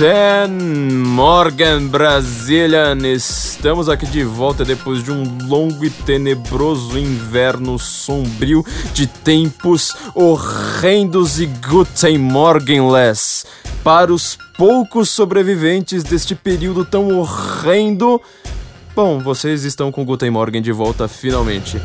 Guten Morgen, Brazilian! Estamos aqui de volta depois de um longo e tenebroso inverno sombrio de tempos horrendos e Guten Morgenless. Para os poucos sobreviventes deste período tão horrendo, bom, vocês estão com Guten Morgen de volta finalmente.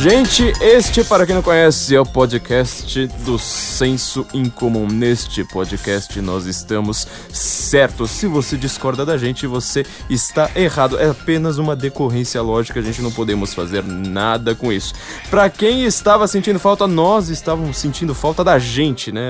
Gente, este, para quem não conhece, é o podcast do Senso Incomum. Neste podcast nós estamos certos. Se você discorda da gente, você está errado. É apenas uma decorrência lógica, a gente não podemos fazer nada com isso. Para quem estava sentindo falta, nós estávamos sentindo falta da gente, né?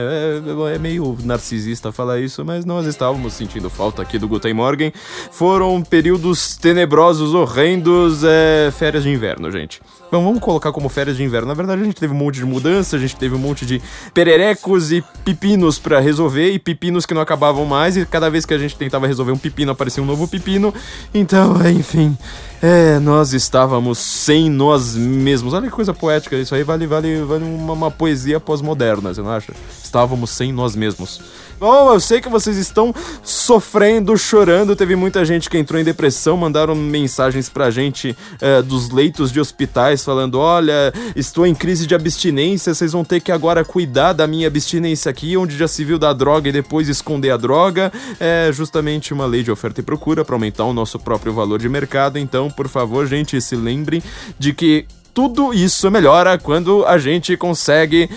É, é meio narcisista falar isso, mas nós estávamos sentindo falta aqui do Guten Morgen. Foram períodos tenebrosos, horrendos, é, férias de inverno, gente. Bom, vamos colocar como férias de inverno. Na verdade, a gente teve um monte de mudança, a gente teve um monte de pererecos e pepinos para resolver, e pepinos que não acabavam mais, e cada vez que a gente tentava resolver um pepino, aparecia um novo pepino. Então, enfim. É, nós estávamos sem nós mesmos. Olha que coisa poética, isso aí vale, vale, vale uma, uma poesia pós-moderna, você não acha? Estávamos sem nós mesmos. Bom, eu sei que vocês estão sofrendo, chorando. Teve muita gente que entrou em depressão, mandaram mensagens pra gente é, dos leitos de hospitais falando: Olha, estou em crise de abstinência, vocês vão ter que agora cuidar da minha abstinência aqui, onde já se viu da droga e depois esconder a droga. É justamente uma lei de oferta e procura para aumentar o nosso próprio valor de mercado. Então, por favor, gente, se lembrem de que tudo isso melhora quando a gente consegue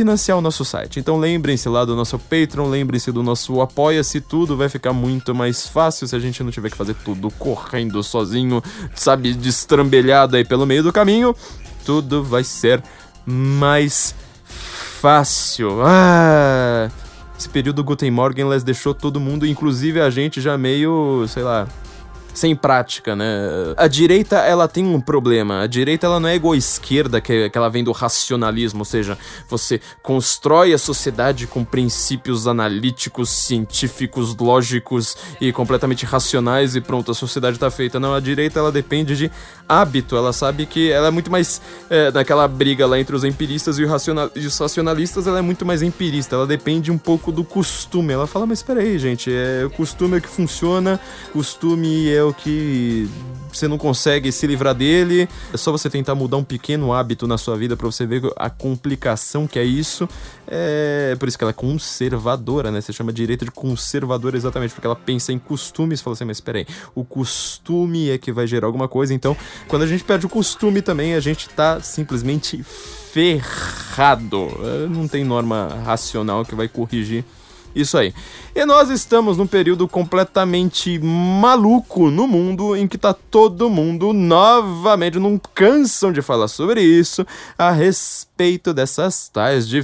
financiar o nosso site. Então lembrem-se lá do nosso Patreon, lembrem-se do nosso Apoia-se, tudo vai ficar muito mais fácil se a gente não tiver que fazer tudo correndo sozinho, sabe, destrambelhado aí pelo meio do caminho. Tudo vai ser mais fácil. Ah, esse período Guten Morgenless deixou todo mundo, inclusive a gente já meio, sei lá, sem prática, né? A direita, ela tem um problema. A direita, ela não é igual à esquerda, que, que ela vem do racionalismo, ou seja, você constrói a sociedade com princípios analíticos, científicos, lógicos e completamente racionais e pronto, a sociedade tá feita. Não, a direita, ela depende de hábito. Ela sabe que ela é muito mais é, naquela briga lá entre os empiristas e, racional, e os racionalistas, ela é muito mais empirista. Ela depende um pouco do costume. Ela fala, mas espera aí, gente, é, o costume é que funciona, costume é o que você não consegue se livrar dele. É só você tentar mudar um pequeno hábito na sua vida para você ver a complicação que é isso. É por isso que ela é conservadora, né? Você chama direita de conservadora exatamente porque ela pensa em costumes. Fala assim, mas espera aí, o costume é que vai gerar alguma coisa. Então, quando a gente perde o costume também, a gente tá simplesmente ferrado. É, não tem norma racional que vai corrigir isso aí. E nós estamos num período completamente maluco no mundo em que tá todo mundo novamente, não cansam de falar sobre isso, a respeito dessas tais de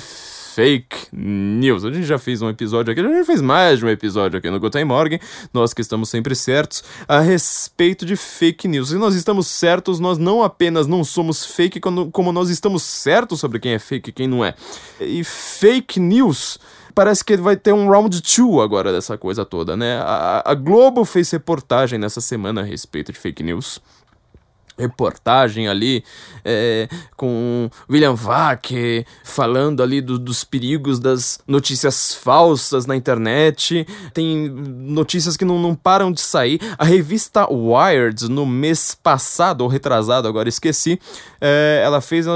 fake news. A gente já fez um episódio aqui, a gente fez mais de um episódio aqui no Guten Morgen, nós que estamos sempre certos, a respeito de fake news. E nós estamos certos, nós não apenas não somos fake, como nós estamos certos sobre quem é fake e quem não é. E fake news parece que vai ter um round 2 agora dessa coisa toda, né? A, a Globo fez reportagem nessa semana a respeito de fake news reportagem ali é, com William Vac falando ali do, dos perigos das notícias falsas na internet. Tem notícias que não, não param de sair. A revista Wired, no mês passado, ou retrasado, agora esqueci, é, ela fez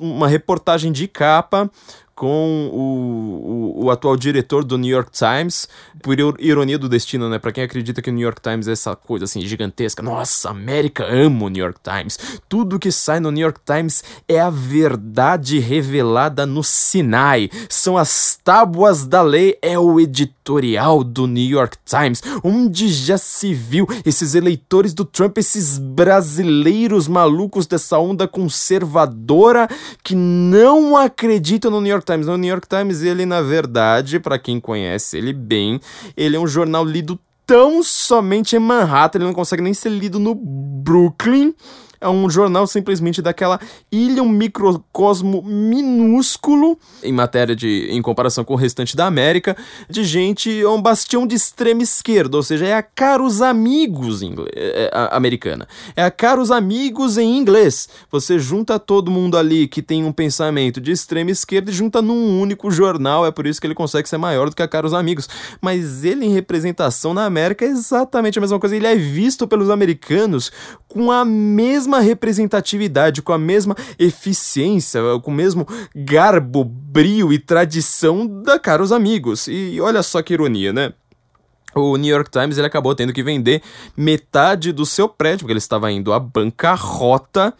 uma reportagem de capa com o, o, o, atual diretor do New York Times, por ironia do destino, né? Pra quem acredita que o New York Times é essa coisa assim gigantesca. Nossa, América ama o New York Times. Tudo que sai no New York Times é a verdade revelada no Sinai. São as tábuas da lei, é o editorial do New York Times, onde já se viu esses eleitores do Trump, esses brasileiros malucos dessa onda conservadora que não acreditam no New York Times. No New York Times, ele, na verdade, para quem conhece ele bem, ele é um jornal lido tão somente em Manhattan, ele não consegue nem ser lido no Brooklyn. É um jornal simplesmente daquela ilha, um microcosmo minúsculo em matéria de, em comparação com o restante da América, de gente, é um bastião de extrema esquerda, ou seja, é a caros amigos é, é, americana. É a caros amigos em inglês. Você junta todo mundo ali que tem um pensamento de extrema esquerda e junta num único jornal, é por isso que ele consegue ser maior do que a caros amigos. Mas ele em representação na América é exatamente a mesma coisa. Ele é visto pelos americanos com a mesma representatividade, com a mesma eficiência, com o mesmo garbo, brio e tradição da Caros Amigos. E olha só que ironia, né? O New York Times ele acabou tendo que vender metade do seu prédio, porque ele estava indo à bancarrota,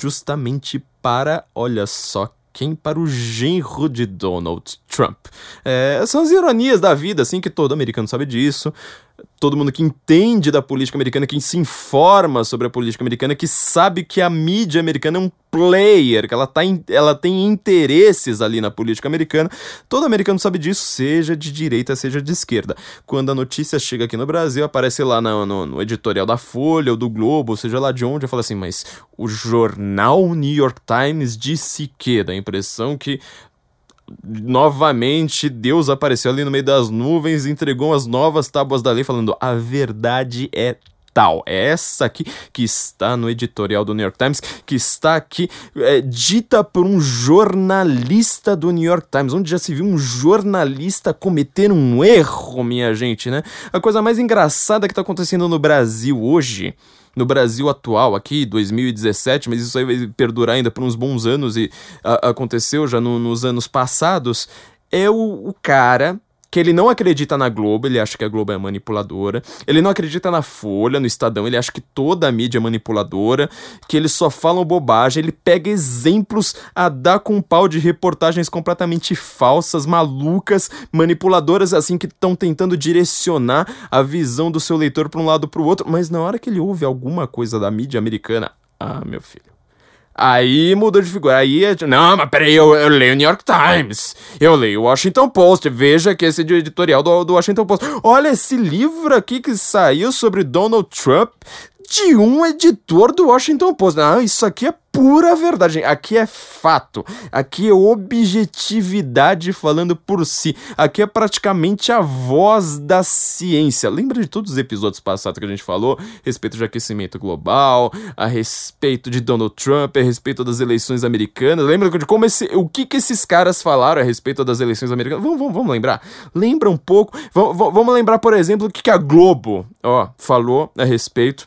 justamente para, olha só quem para o genro de Donald Trump. É, são as ironias da vida, assim, que todo americano sabe disso todo mundo que entende da política americana, que se informa sobre a política americana, que sabe que a mídia americana é um player, que ela, tá in, ela tem interesses ali na política americana. Todo americano sabe disso, seja de direita, seja de esquerda. Quando a notícia chega aqui no Brasil, aparece lá no, no, no editorial da Folha ou do Globo, ou seja lá de onde, eu falo assim, mas o jornal New York Times disse que, dá a impressão que novamente Deus apareceu ali no meio das nuvens entregou as novas tábuas da lei, falando: a verdade é tal. É essa aqui que está no editorial do New York Times, que está aqui é, dita por um jornalista do New York Times, onde já se viu um jornalista cometer um erro, minha gente, né? A coisa mais engraçada que está acontecendo no Brasil hoje no Brasil atual, aqui, 2017, mas isso aí vai perdurar ainda por uns bons anos e a, aconteceu já no, nos anos passados, é o, o cara que ele não acredita na Globo, ele acha que a Globo é manipuladora. Ele não acredita na Folha, no Estadão, ele acha que toda a mídia é manipuladora, que eles só falam bobagem. Ele pega exemplos a dar com um pau de reportagens completamente falsas, malucas, manipuladoras, assim, que estão tentando direcionar a visão do seu leitor para um lado para o outro. Mas na hora que ele ouve alguma coisa da mídia americana, ah, meu filho. Aí mudou de figura. Aí, é não, mas peraí, eu, eu leio o New York Times, eu leio o Washington Post. Veja que esse editorial do, do Washington Post. Olha esse livro aqui que saiu sobre Donald Trump de um editor do Washington Post. Não, isso aqui é pura verdade. Aqui é fato. Aqui é objetividade falando por si. Aqui é praticamente a voz da ciência. Lembra de todos os episódios passados que a gente falou? A respeito de aquecimento global, a respeito de Donald Trump, a respeito das eleições americanas. Lembra de como esse, o que, que esses caras falaram a respeito das eleições americanas? Vamos, vamos, vamos lembrar. Lembra um pouco. Vamos, vamos lembrar, por exemplo, o que, que a Globo ó, falou a respeito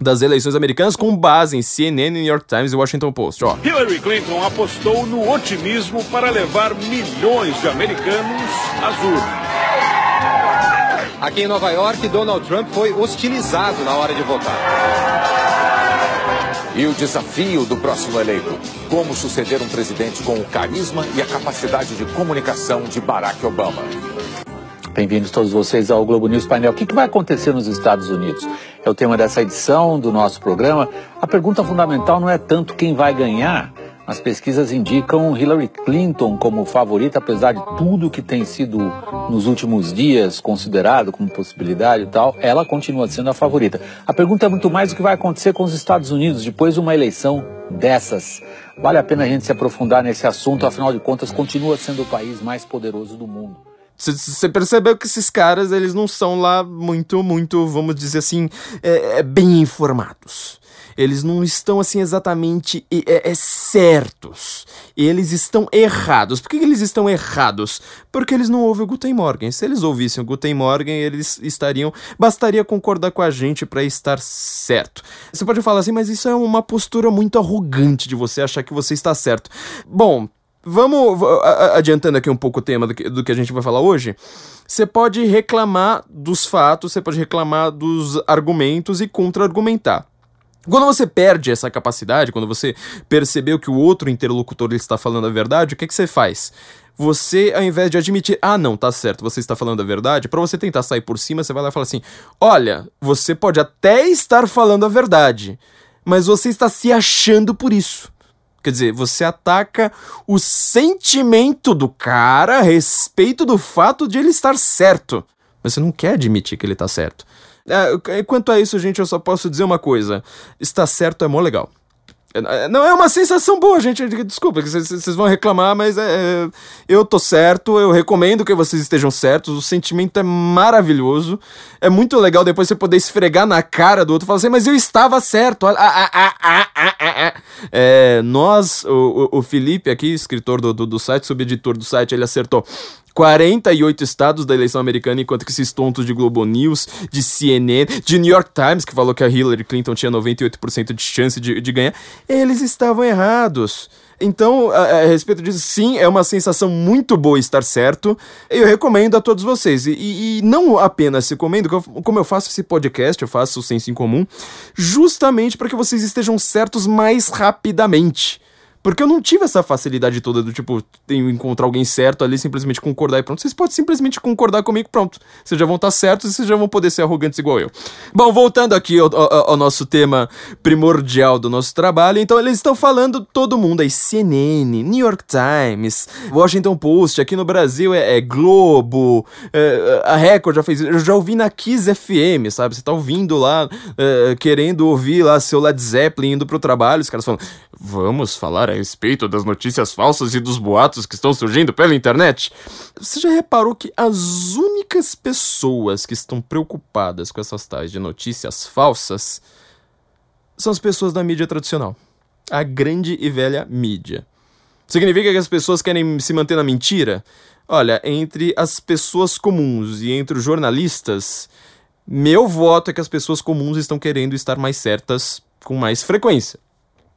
das eleições americanas com base em CNN, New York Times e Washington Post. Ó. Hillary Clinton apostou no otimismo para levar milhões de americanos às urnas. Aqui em Nova York, Donald Trump foi hostilizado na hora de votar. E o desafio do próximo eleito: como suceder um presidente com o carisma e a capacidade de comunicação de Barack Obama. Bem-vindos todos vocês ao Globo News Painel. O que, vai acontecer nos Estados Unidos? É o tema dessa edição do nosso programa. A pergunta fundamental não é tanto quem vai ganhar. As pesquisas indicam Hillary Clinton como favorita, apesar de tudo que tem sido nos últimos dias considerado como possibilidade e tal, ela continua sendo a favorita. A pergunta é muito mais o que vai acontecer com os Estados Unidos depois de uma eleição dessas. Vale a pena a gente se aprofundar nesse assunto, afinal de contas, continua sendo o país mais poderoso do mundo. Você percebeu que esses caras, eles não são lá muito, muito, vamos dizer assim, é, é bem informados. Eles não estão, assim, exatamente é, é, certos. Eles estão errados. Por que eles estão errados? Porque eles não ouvem o Guten Morgen. Se eles ouvissem o Guten Morgen, eles estariam... Bastaria concordar com a gente para estar certo. Você pode falar assim, mas isso é uma postura muito arrogante de você achar que você está certo. Bom, Vamos adiantando aqui um pouco o tema do que, do que a gente vai falar hoje. Você pode reclamar dos fatos, você pode reclamar dos argumentos e contra-argumentar. Quando você perde essa capacidade, quando você percebeu que o outro interlocutor está falando a verdade, o que, é que você faz? Você, ao invés de admitir, ah, não, tá certo, você está falando a verdade, para você tentar sair por cima, você vai lá e fala assim: olha, você pode até estar falando a verdade, mas você está se achando por isso. Quer dizer, você ataca o sentimento do cara a respeito do fato de ele estar certo. Mas você não quer admitir que ele está certo. É, quanto a isso, gente, eu só posso dizer uma coisa: está certo é mó legal. É, não é uma sensação boa, gente. Desculpa, vocês vão reclamar, mas é, é, eu tô certo. Eu recomendo que vocês estejam certos. O sentimento é maravilhoso. É muito legal depois você poder esfregar na cara do outro e falar assim, mas eu estava certo. Ah, ah, ah, é, nós, o, o, Felipe aqui, escritor do, do, do site, subeditor do site, ele acertou 48 estados da eleição americana, enquanto que esses tontos de Globo News, de CNN, de New York Times, que falou que a Hillary Clinton tinha 98% de chance de, de ganhar, eles estavam errados. Então, a, a, respeito disso, sim, é uma sensação muito boa estar certo. Eu recomendo a todos vocês. E, e, e não apenas recomendo, como eu faço esse podcast, eu faço o Senso em Comum, justamente para que vocês estejam certos mais rapidamente. Porque eu não tive essa facilidade toda do tipo, encontrar alguém certo ali, simplesmente concordar e pronto. Vocês podem simplesmente concordar comigo, pronto. Vocês já vão estar certos e vocês já vão poder ser arrogantes igual eu. Bom, voltando aqui ao, ao, ao nosso tema primordial do nosso trabalho, então eles estão falando todo mundo aí, CNN, New York Times, Washington Post, aqui no Brasil é, é Globo, é, a Record já fez eu já ouvi na Kiss FM, sabe? Você tá ouvindo lá, é, querendo ouvir lá seu Led Zeppelin indo pro trabalho, os caras falam, vamos falar a respeito das notícias falsas e dos boatos que estão surgindo pela internet. Você já reparou que as únicas pessoas que estão preocupadas com essas tais de notícias falsas são as pessoas da mídia tradicional? A grande e velha mídia. Significa que as pessoas querem se manter na mentira? Olha, entre as pessoas comuns e entre os jornalistas, meu voto é que as pessoas comuns estão querendo estar mais certas com mais frequência.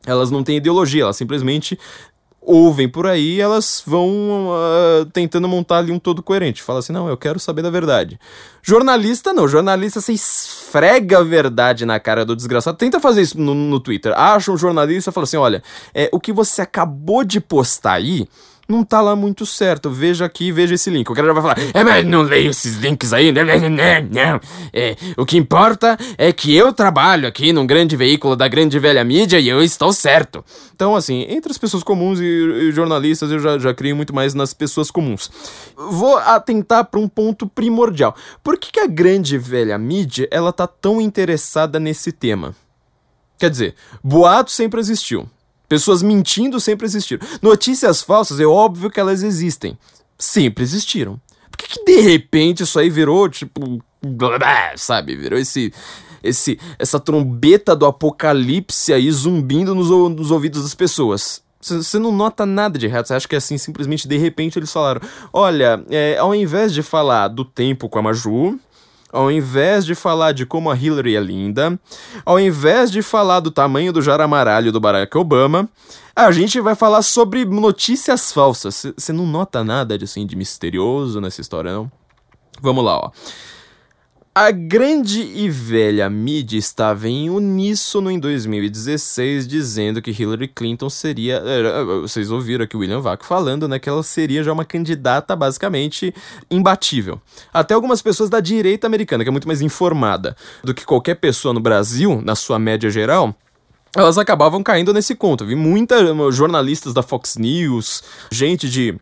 Elas não têm ideologia, elas simplesmente ouvem por aí elas vão uh, tentando montar ali um todo coerente. Fala assim, não, eu quero saber da verdade. Jornalista não, jornalista você esfrega a verdade na cara do desgraçado. Tenta fazer isso no, no Twitter. Acha um jornalista e fala assim, olha, é, o que você acabou de postar aí não tá lá muito certo. Veja aqui, veja esse link. O cara já vai falar, é, mas não leio esses links aí, não, não, não. É, o que importa é que eu trabalho aqui num grande veículo da grande velha mídia e eu estou certo. Então, assim, entre as pessoas comuns e, e jornalistas, eu já, já crio muito mais nas pessoas comuns. Vou atentar para um ponto primordial. Por que, que a grande velha mídia, ela tá tão interessada nesse tema? Quer dizer, boato sempre existiu. Pessoas mentindo sempre existiram. Notícias falsas, é óbvio que elas existem. Sempre existiram. Por que, que de repente isso aí virou, tipo, sabe? Virou esse esse essa trombeta do apocalipse aí zumbindo nos, nos ouvidos das pessoas. Você não nota nada de errado, você acha que é assim, simplesmente de repente eles falaram: olha, é, ao invés de falar do tempo com a Maju, ao invés de falar de como a Hillary é linda, ao invés de falar do tamanho do jaramaralho do Barack Obama, a gente vai falar sobre notícias falsas. Você não nota nada de, assim, de misterioso nessa história, não? Vamos lá, ó. A grande e velha mídia estava em uníssono em 2016 dizendo que Hillary Clinton seria. Vocês ouviram aqui o William Vac falando, né? Que ela seria já uma candidata basicamente imbatível. Até algumas pessoas da direita americana, que é muito mais informada do que qualquer pessoa no Brasil, na sua média geral, elas acabavam caindo nesse conto. Vi muitas jornalistas da Fox News, gente de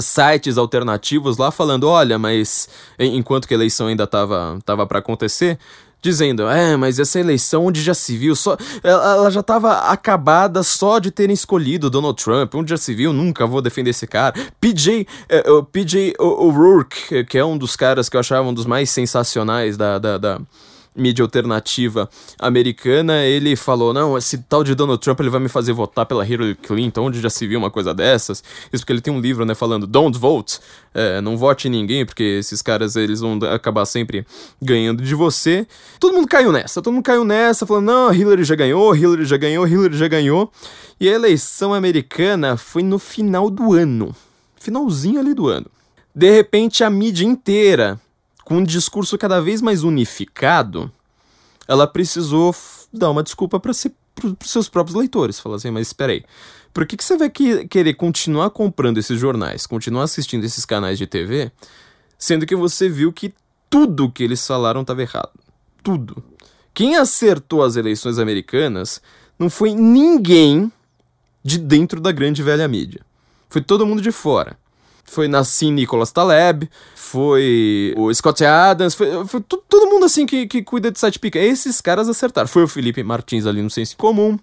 sites alternativos lá falando, olha, mas enquanto que a eleição ainda tava, tava para acontecer, dizendo, é, mas essa eleição onde já se viu, só, ela, ela já estava acabada só de terem escolhido Donald Trump, onde já se viu, nunca vou defender esse cara. PJ, uh, uh, PJ O'Rourke, que é um dos caras que eu achava um dos mais sensacionais da, da, da mídia alternativa americana, ele falou: não, esse tal de Donald Trump ele vai me fazer votar pela Hillary Clinton, onde já se viu uma coisa dessas. Isso porque ele tem um livro, né, falando Don't vote, é, não vote em ninguém, porque esses caras eles vão acabar sempre ganhando de você. Todo mundo caiu nessa, todo mundo caiu nessa, falando: não, Hillary já ganhou, Hillary já ganhou, Hillary já ganhou. E a eleição americana foi no final do ano, finalzinho ali do ano. De repente, a mídia inteira com um discurso cada vez mais unificado, ela precisou dar uma desculpa para si, os seus próprios leitores. Falar assim, mas espera aí, por que, que você vai que, querer continuar comprando esses jornais, continuar assistindo esses canais de TV, sendo que você viu que tudo que eles falaram estava errado? Tudo. Quem acertou as eleições americanas não foi ninguém de dentro da grande velha mídia. Foi todo mundo de fora. Foi Nassim Nicholas Taleb, foi o Scott Adams, foi, foi todo mundo assim que, que cuida de site pica. Esses caras acertaram. Foi o Felipe Martins ali no Senso Comum.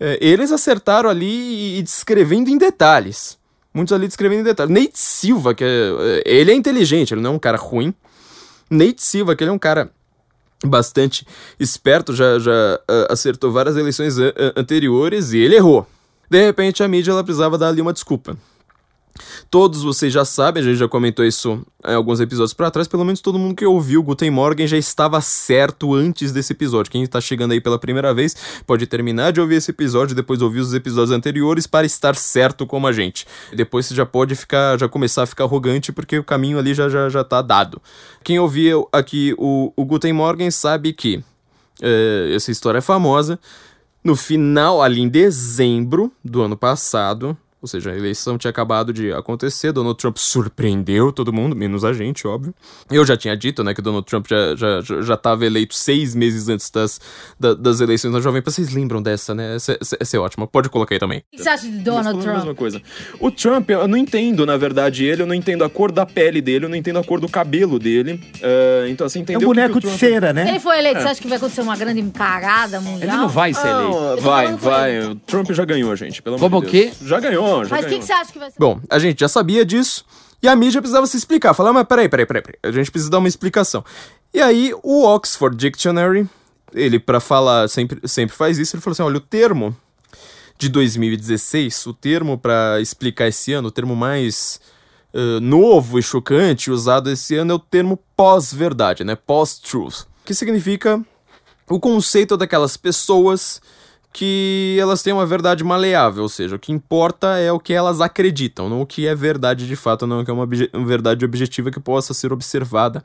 É, eles acertaram ali e descrevendo em detalhes. Muitos ali descrevendo em detalhes. Nate Silva, que é, ele é inteligente, ele não é um cara ruim. Nate Silva, que ele é um cara bastante esperto, já, já uh, acertou várias eleições anteriores e ele errou. De repente a mídia ela precisava dar ali uma desculpa. Todos vocês já sabem, a gente já comentou isso em alguns episódios para trás, pelo menos todo mundo que ouviu Guten Morgen já estava certo antes desse episódio. Quem está chegando aí pela primeira vez pode terminar de ouvir esse episódio, depois ouvir os episódios anteriores para estar certo como a gente. Depois você já pode ficar, já começar a ficar arrogante porque o caminho ali já já, já tá dado. Quem ouviu aqui o, o Guten Morgen sabe que é, essa história é famosa. No final, ali em dezembro do ano passado, ou seja, a eleição tinha acabado de acontecer, Donald Trump surpreendeu todo mundo, menos a gente, óbvio. Eu já tinha dito, né, que Donald Trump já, já, já estava eleito seis meses antes das, da, das eleições da Jovem Pan. Vocês lembram dessa, né? Essa, essa, essa é ótima. Pode colocar aí também. O que você acha de Donald Trump? A mesma coisa. O Trump, eu não entendo, na verdade, ele, eu não entendo a cor da pele dele, eu não entendo a cor do cabelo dele. Uh, então, assim, entendeu? É um boneco de cera, né? Se ele for eleito, é. você acha que vai acontecer uma grande encarada mundial? Ele não vai ser eleito. Ah, vai, vai. O Trump já ganhou, gente, pelo amor Como de Deus. o quê? Já ganhou, já Mas o que, que você acha que vai ser? Bom, a gente já sabia disso e a mídia precisava se explicar. Falar, mas peraí, peraí, peraí, peraí. A gente precisa dar uma explicação. E aí o Oxford Dictionary, ele para falar, sempre, sempre faz isso, ele falou assim, olha, o termo de 2016, o termo para explicar esse ano, o termo mais uh, novo e chocante usado esse ano é o termo pós-verdade, né? Pós-truth. Que significa o conceito daquelas pessoas que elas têm uma verdade maleável, ou seja, o que importa é o que elas acreditam, não o que é verdade de fato, não o que é uma, obje uma verdade objetiva que possa ser observada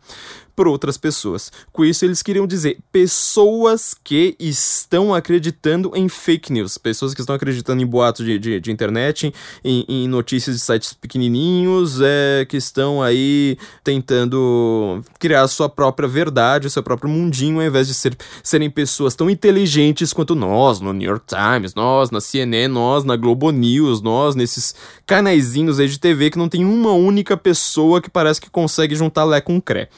por outras pessoas. Com isso, eles queriam dizer pessoas que estão acreditando em fake news, pessoas que estão acreditando em boatos de, de, de internet, em, em, notícias de sites pequenininhos, é, que estão aí tentando criar sua própria verdade, seu próprio mundinho, ao invés de ser, serem pessoas tão inteligentes quanto nós, no New York Times, nós na CNN, nós na Globo News, nós nesses canaizinhos aí de TV que não tem uma única pessoa que parece que consegue juntar Lé com Cré.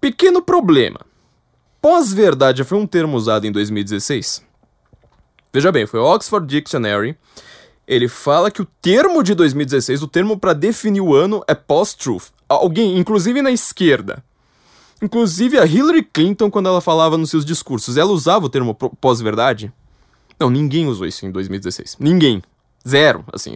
Pequeno problema. Pós-verdade foi um termo usado em 2016? Veja bem, foi o Oxford Dictionary. Ele fala que o termo de 2016, o termo para definir o ano é post-truth. Alguém, inclusive na esquerda, inclusive a Hillary Clinton, quando ela falava nos seus discursos, ela usava o termo pós-verdade? Não, ninguém usou isso em 2016. Ninguém. Zero, assim,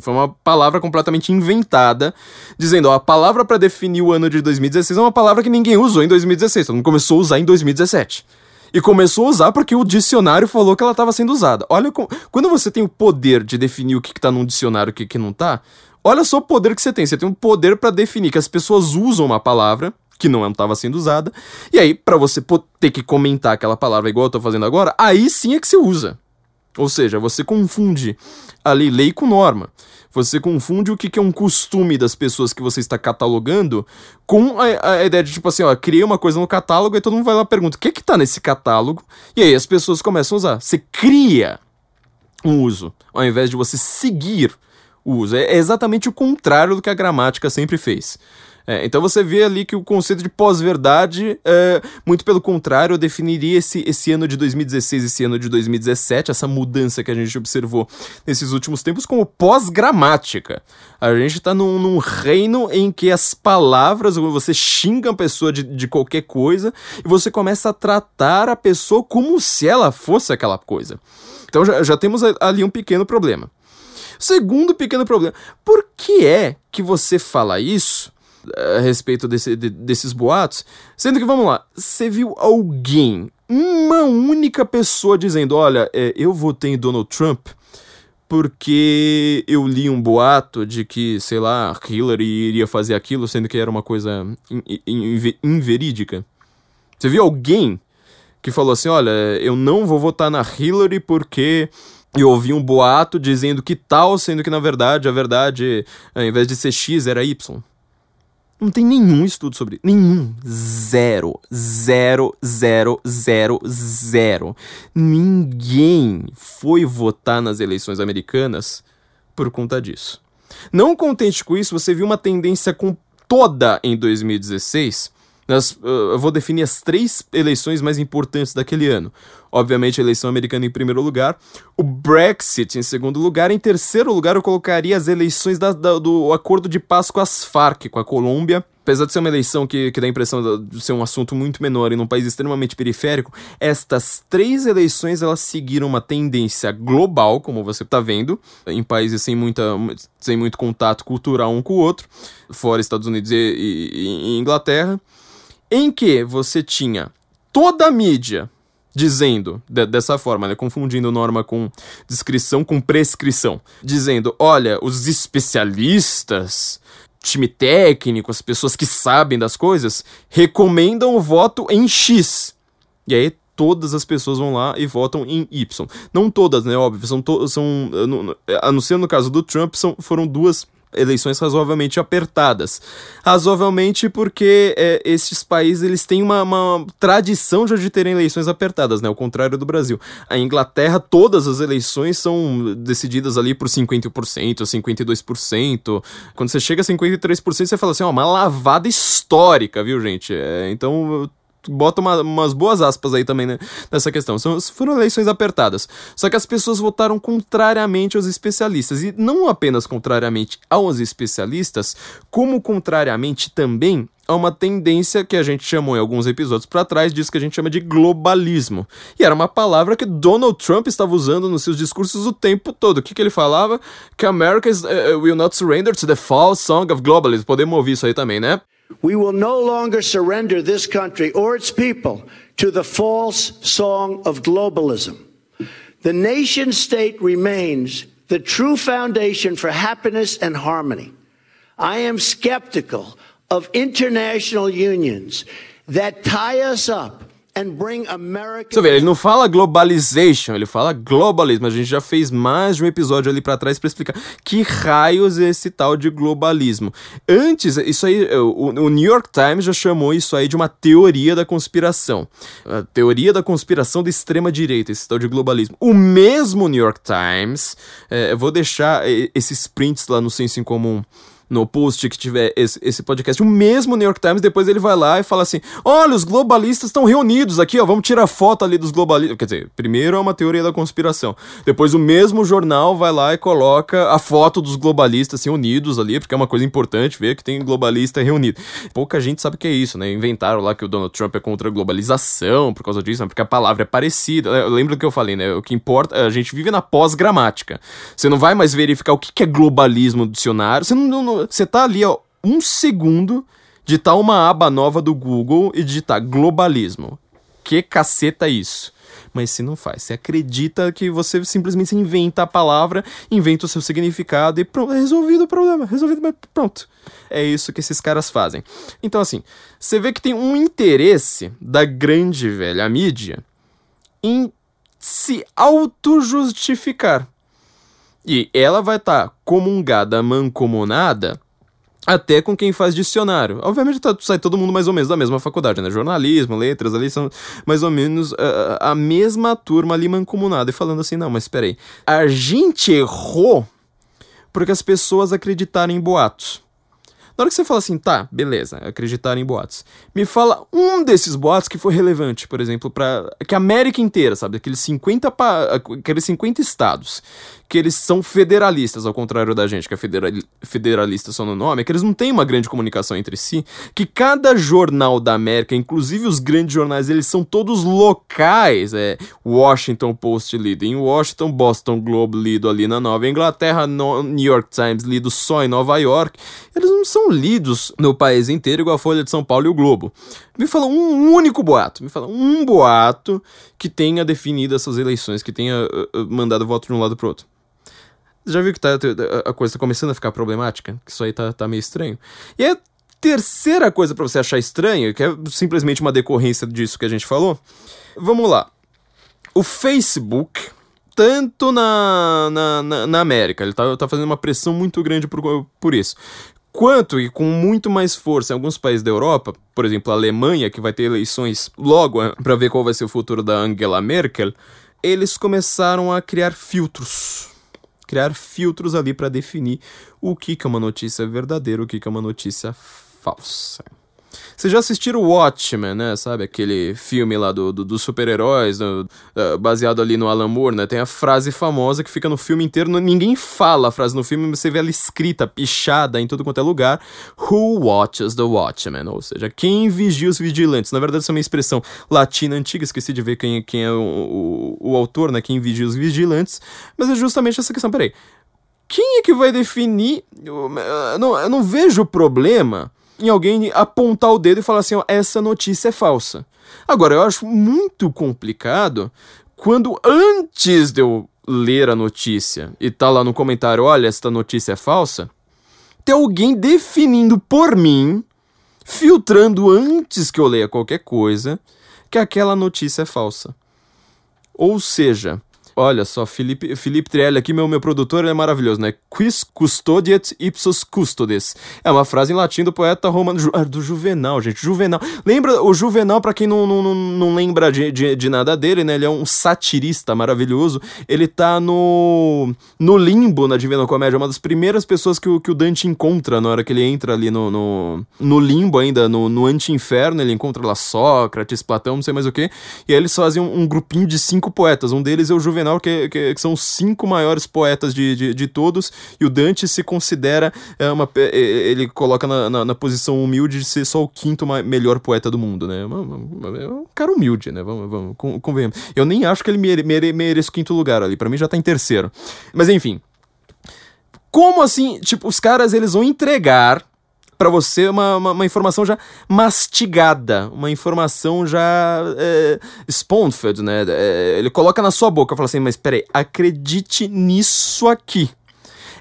foi uma palavra completamente inventada, dizendo, ó, a palavra para definir o ano de 2016 é uma palavra que ninguém usou em 2016, todo mundo começou a usar em 2017. E começou a usar porque o dicionário falou que ela estava sendo usada. Olha, quando você tem o poder de definir o que, está num dicionário e o que, que não tá, olha só o poder que você tem. Você tem o poder para definir que as pessoas usam uma palavra que não estava sendo usada, e aí, para você ter que comentar aquela palavra igual eu tô fazendo agora, aí sim é que você usa. Ou seja, você confunde ali lei com norma. Você confunde o que, é um costume das pessoas que você está catalogando com a, a, ideia de, tipo assim, ó, criei uma coisa no catálogo e todo mundo vai lá e pergunta, o que é que tá nesse catálogo? E aí as pessoas começam a usar. Você cria um uso, ao invés de você seguir o uso. É exatamente o contrário do que a gramática sempre fez. É, então você vê ali que o conceito de pós-verdade, é, muito pelo contrário, definiria esse, esse ano de 2016 esse ano de 2017, essa mudança que a gente observou nesses últimos tempos, como pós-gramática. A gente está num, num, reino em que as palavras, você xinga a pessoa de, de qualquer coisa e você começa a tratar a pessoa como se ela fosse aquela coisa. Então já, já temos ali um pequeno problema. Segundo pequeno problema, por que é que você fala isso a respeito desse, de, desses boatos. Sendo que, vamos lá, você viu alguém, uma única pessoa dizendo: Olha, é, eu votei em Donald Trump porque eu li um boato de que, sei lá, Hillary iria fazer aquilo, sendo que era uma coisa in, in, inverídica. Você viu alguém que falou assim: Olha, eu não vou votar na Hillary porque eu ouvi um boato dizendo que tal, sendo que na verdade a verdade, ao invés de ser X, era Y. Não tem nenhum estudo sobre Nenhum. Zero. Zero, zero, zero, zero. Ninguém foi votar nas eleições americanas por conta disso. Não contente com isso, você viu uma tendência com toda em 2016. Nas, uh, eu vou definir as três eleições mais importantes daquele ano. Obviamente, a eleição americana em primeiro lugar, o Brexit em segundo lugar. Em terceiro lugar, eu colocaria as eleições da, da, do acordo de paz com as Farc, com a Colômbia. Apesar de ser uma eleição que, que dá a impressão de ser um assunto muito menor em um país extremamente periférico, estas três eleições elas seguiram uma tendência global, como você está vendo, em países sem, muita, sem muito contato cultural um com o outro, fora Estados Unidos e, e, e Inglaterra, em que você tinha toda a mídia dizendo de, dessa forma, né, confundindo norma com descrição com prescrição, dizendo, olha, os especialistas time técnico, as pessoas que sabem das coisas, recomendam o voto em X. E aí todas as pessoas vão lá e votam em Y. Não todas, né? Óbvio, são, são a não ser no caso do Trump, são, foram duas eleições razoavelmente apertadas. Razoavelmente porque é, esses países eles têm uma, uma, tradição já de terem eleições apertadas, né? Ao contrário do Brasil. A Inglaterra, todas as eleições são decididas ali por 50%, 52%. Quando você chega a 53%, você fala assim, ó, uma lavada histórica, viu, gente? É, então bota uma, umas boas aspas aí também né, nessa questão. São, foram eleições apertadas. Só que as pessoas votaram contrariamente aos especialistas. E não apenas contrariamente aos especialistas, como contrariamente também a uma tendência que a gente chamou em alguns episódios para trás disso que a gente chama de globalismo. E era uma palavra que Donald Trump estava usando nos seus discursos o tempo todo. O que, que ele falava? Que America is, uh, will not surrender to the false song of globalism. Podemos ouvir isso aí também, né? We will no longer surrender this country or its people to the false song of globalism. The nation state remains the true foundation for happiness and harmony. I am skeptical of international unions that tie us up Você vê, ele não fala globalization, ele fala globalismo. A gente já fez mais de um episódio ali para trás para explicar que raios é esse tal de globalismo. Antes, isso aí, o, o, New York Times já chamou isso aí de uma teoria da conspiração. A teoria da conspiração da extrema direita, esse tal de globalismo. O mesmo New York Times, é, eu vou deixar esses prints lá no Senso em Comum no post que tiver esse, esse podcast, o mesmo New York Times, depois ele vai lá e fala assim: olha, os globalistas estão reunidos aqui, ó, vamos tirar foto ali dos globalistas. Quer dizer, primeiro é uma teoria da conspiração. Depois o mesmo jornal vai lá e coloca a foto dos globalistas reunidos ali, porque é uma coisa importante ver que tem globalista reunido. Pouca gente sabe o que é isso, né? Inventaram lá que o Donald Trump é contra a globalização por causa disso, né? porque a palavra é parecida. Lembra do que eu falei, né? O que importa, a gente vive na pós-gramática. Você não vai mais verificar o que é globalismo no dicionário, você não, não você tá ali, ó, um segundo, digitar uma aba nova do Google e digitar globalismo. Que caceta é isso? Mas se não faz, você acredita que você simplesmente inventa a palavra, inventa o seu significado e pronto, é resolvido o problema, resolvido, pronto. É isso que esses caras fazem. Então, assim, você vê que tem um interesse da grande velha mídia em se auto-justificar. E ela vai estar tá comungada, mancomunada, até com quem faz dicionário. Obviamente tá, sai todo mundo mais ou menos da mesma faculdade, né? Jornalismo, letras, ali são mais ou menos uh, a mesma turma ali mancomunada. E falando assim, não, mas espera aí. A gente errou porque as pessoas acreditaram em boatos. Na hora que você fala assim, tá, beleza, acreditar em boatos. Me fala um desses boatos que foi relevante, por exemplo, para que a América inteira, sabe, aqueles 50 pa... aqueles 50 estados que eles são federalistas, ao contrário da gente, que é federal, federalista só no nome, é que eles não têm uma grande comunicação entre si, que cada jornal da América, inclusive os grandes jornais, eles são todos locais, é Washington Post lido em Washington, Boston Globe lido ali na Nova Inglaterra, no New York Times lido só em Nova York, eles não são lidos no país inteiro igual a Folha de São Paulo e o Globo. Me fala um único boato, me fala um boato que tenha definido essas eleições, que tenha uh, mandado voto de um lado pro outro. Já viu que tá, a coisa tá começando a ficar problemática? Que isso aí tá, tá meio estranho. E a terceira coisa para você achar estranho, que é simplesmente uma decorrência disso que a gente falou. Vamos lá. O Facebook, tanto na, na, na, na América, ele tá, tá fazendo uma pressão muito grande por, por isso quanto e com muito mais força em alguns países da Europa, por exemplo, a Alemanha, que vai ter eleições logo eh, para ver qual vai ser o futuro da Angela Merkel, eles começaram a criar filtros criar filtros ali para definir o que, que é uma notícia verdadeira, o que, que é uma notícia falsa. Vocês já assistiram Watchmen, né? Sabe? Aquele filme lá do, do dos super-heróis, uh, baseado ali no Alan Moore, né? Tem a frase famosa que fica no filme inteiro. Ninguém fala a frase no filme, mas você vê ela escrita, pichada em tudo quanto é lugar. Who watches the Watchmen? Ou seja, quem vigia os vigilantes? Na verdade, essa é uma expressão latina antiga, esqueci de ver quem, quem é o, o, o autor, né? Quem vigia os vigilantes. Mas é justamente essa questão. Peraí. Quem é que vai definir? Eu não, eu não vejo problema em alguém apontar o dedo e falar assim: essa notícia é falsa. Agora, eu acho muito complicado quando antes de eu ler a notícia e tá lá no comentário: olha, esta notícia é falsa, tem alguém definindo por mim, filtrando antes que eu leia qualquer coisa, que aquela notícia é falsa. Ou seja, Olha só, Felipe, Felipe Trielli aqui, meu, meu produtor, é maravilhoso, né? Quis custodiet ipsos custodes. É uma frase em latim do poeta romano, Ju, ah, do Juvenal, gente, Juvenal. Lembra, o Juvenal, para quem não, não, não lembra de, de, de, nada dele, né? Ele é um satirista maravilhoso. Ele tá no, no limbo na Divina Comédia, uma das primeiras pessoas que o, que o Dante encontra na hora que ele entra ali no, no, no limbo ainda, no, no anti-inferno, ele encontra lá Sócrates, Platão, não sei mais o que, e aí eles fazem um, um grupinho de cinco poetas, um deles é o Juvenal Juvenal, que, que, que são os cinco maiores poetas de, de, de, todos, e o Dante se considera é, uma. Ele coloca na, na, na, posição humilde de ser só o quinto melhor poeta do mundo, né? É um cara humilde, né? Vamos, vamos convenhamos. Eu nem acho que ele mere, mere, mereça o quinto lugar ali, para mim já tá em terceiro. Mas enfim. Como assim? Tipo, os caras eles vão entregar para você uma, uma, uma, informação já mastigada, uma informação já é, spoon-fed, né? É, ele coloca na sua boca fala assim, mas peraí, acredite nisso aqui.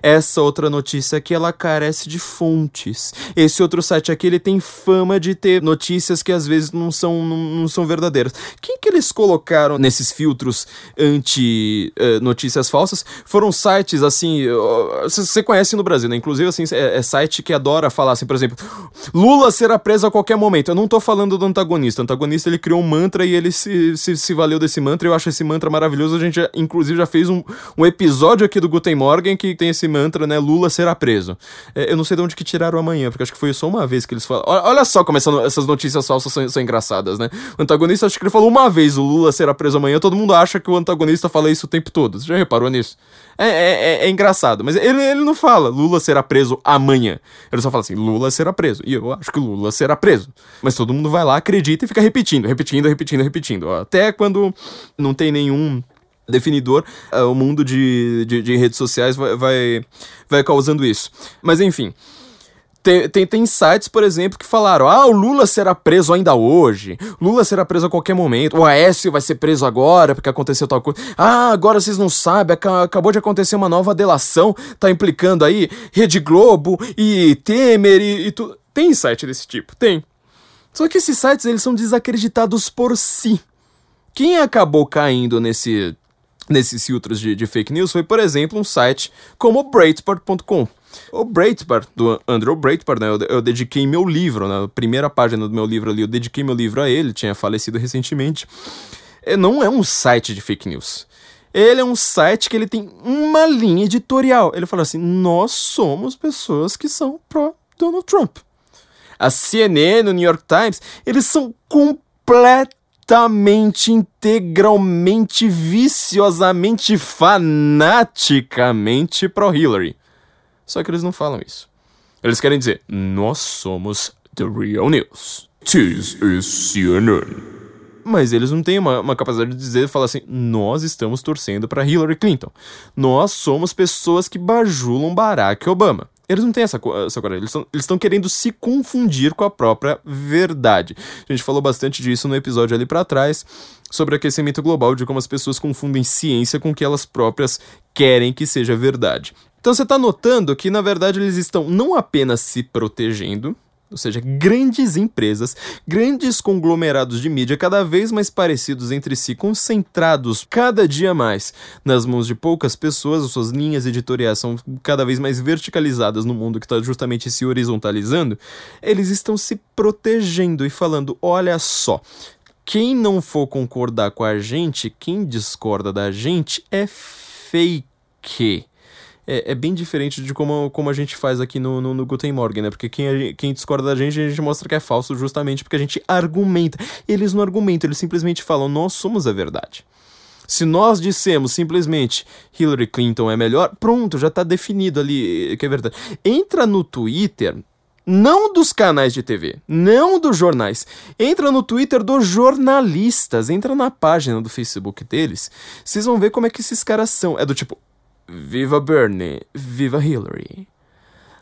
Essa outra notícia aqui, ela carece de fontes. Esse outro site aqui, ele tem fama de ter notícias que às vezes não são, não, não são verdadeiras. Quem que eles colocaram nesses filtros anti-notícias uh, falsas? Foram sites, assim, você uh, conhece no Brasil, né? Inclusive, assim, é, é, site que adora falar, assim, por exemplo, Lula será preso a qualquer momento. Eu não tô falando do antagonista. O antagonista, ele criou um mantra e ele se, se, se valeu desse mantra. Eu acho esse mantra maravilhoso. A gente, já, inclusive, já fez um, um episódio aqui do Guten Morgen que tem esse mantra, né? Lula será preso. É, eu não sei de onde que tiraram amanhã, porque acho que foi só uma vez que eles falaram. Olha, olha só como essa, essas notícias falsas são, são, engraçadas, né? O antagonista, acho que ele falou uma vez o Lula será preso amanhã, todo mundo acha que o antagonista fala isso o tempo todo. Você já reparou nisso? É, é, é, é engraçado, mas ele, ele não fala Lula será preso amanhã. Ele só fala assim: Lula será preso. E eu acho que Lula será preso. Mas todo mundo vai lá, acredita e fica repetindo, repetindo, repetindo, repetindo. Até quando não tem nenhum definidor, uh, o mundo de, de, de, redes sociais vai, vai, vai causando isso. Mas enfim. Tem, tem, tem sites, por exemplo, que falaram: ah, o Lula será preso ainda hoje, Lula será preso a qualquer momento, o Aécio vai ser preso agora porque aconteceu tal coisa. Ah, agora vocês não sabem, acabou de acontecer uma nova delação, tá implicando aí Rede Globo e Temer e, e tudo. Tem site desse tipo? Tem. Só que esses sites eles são desacreditados por si. Quem acabou caindo nesse nesses filtros de, de, fake news foi, por exemplo, um site como Breitbart.com. O Breitbart, do Andrew Breitbart, né, eu, eu, dediquei meu livro, na primeira página do meu livro ali, eu dediquei meu livro a ele, tinha falecido recentemente. É, não é um site de fake news. Ele é um site que ele tem uma linha editorial. Ele fala assim: nós somos pessoas que são pró Donald Trump. A CNN, o New York Times, eles são completamente completamente, integralmente, viciosamente, fanaticamente pro Hillary. Só que eles não falam isso. Eles querem dizer: nós somos The Real News. This is CNN. Mas eles não têm uma, uma capacidade de dizer, falar assim, nós estamos torcendo para Hillary Clinton. Nós somos pessoas que bajulam Barack Obama. Eles não têm essa, essa coragem, eles estão querendo se confundir com a própria verdade. A gente falou bastante disso no episódio ali para trás, sobre aquecimento global, de como as pessoas confundem ciência com o que elas próprias querem que seja verdade. Então você está notando que, na verdade, eles estão não apenas se protegendo, ou seja, grandes empresas, grandes conglomerados de mídia cada vez mais parecidos entre si, concentrados cada dia mais nas mãos de poucas pessoas, as suas linhas editoriais são cada vez mais verticalizadas no mundo que está justamente se horizontalizando, eles estão se protegendo e falando: olha só. Quem não for concordar com a gente, quem discorda da gente é fake é, é, bem diferente de como, como a gente faz aqui no, no, no Guten Morgen, né? Porque quem, quem discorda da gente, a gente mostra que é falso justamente porque a gente argumenta. Eles não argumentam, eles simplesmente falam, nós somos a verdade. Se nós dissemos simplesmente Hillary Clinton é melhor, pronto, já está definido ali que é verdade. Entra no Twitter, não dos canais de TV, não dos jornais. Entra no Twitter dos jornalistas, entra na página do Facebook deles. Vocês vão ver como é que esses caras são. É do tipo, Viva Bernie, viva Hillary.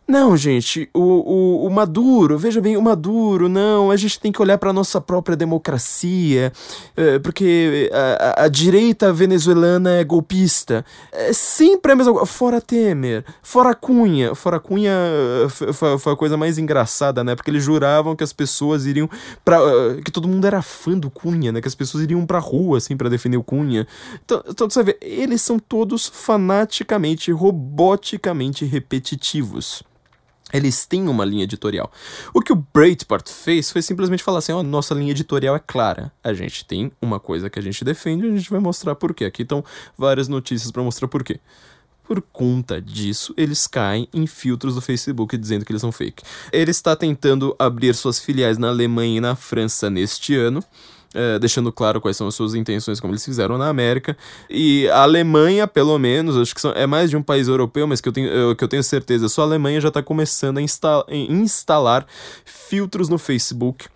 Não, gente, o, o, o, Maduro, veja bem, o Maduro, não, a gente tem que olhar para nossa própria democracia, é, porque a, a, direita venezuelana é golpista. É sempre a mesma coisa. Fora Temer, fora Cunha. Fora Cunha foi, foi, a coisa mais engraçada, né? Porque eles juravam que as pessoas iriam para que todo mundo era fã do Cunha, né? Que as pessoas iriam pra rua, assim, para defender o Cunha. Então, então, você vê, eles são todos fanaticamente, roboticamente repetitivos. Eles têm uma linha editorial. O que o Breitbart fez foi simplesmente falar assim: ó, oh, nossa linha editorial é clara. A gente tem uma coisa que a gente defende e a gente vai mostrar por quê. Aqui estão várias notícias para mostrar por quê. Por conta disso, eles caem em filtros do Facebook dizendo que eles são fake. Ele está tentando abrir suas filiais na Alemanha e na França neste ano é, deixando claro quais são as suas intenções, como eles fizeram na América. E a Alemanha, pelo menos, acho que são, é mais de um país europeu, mas que eu tenho, eu, que eu tenho certeza, só a Alemanha já está começando a insta instalar filtros no Facebook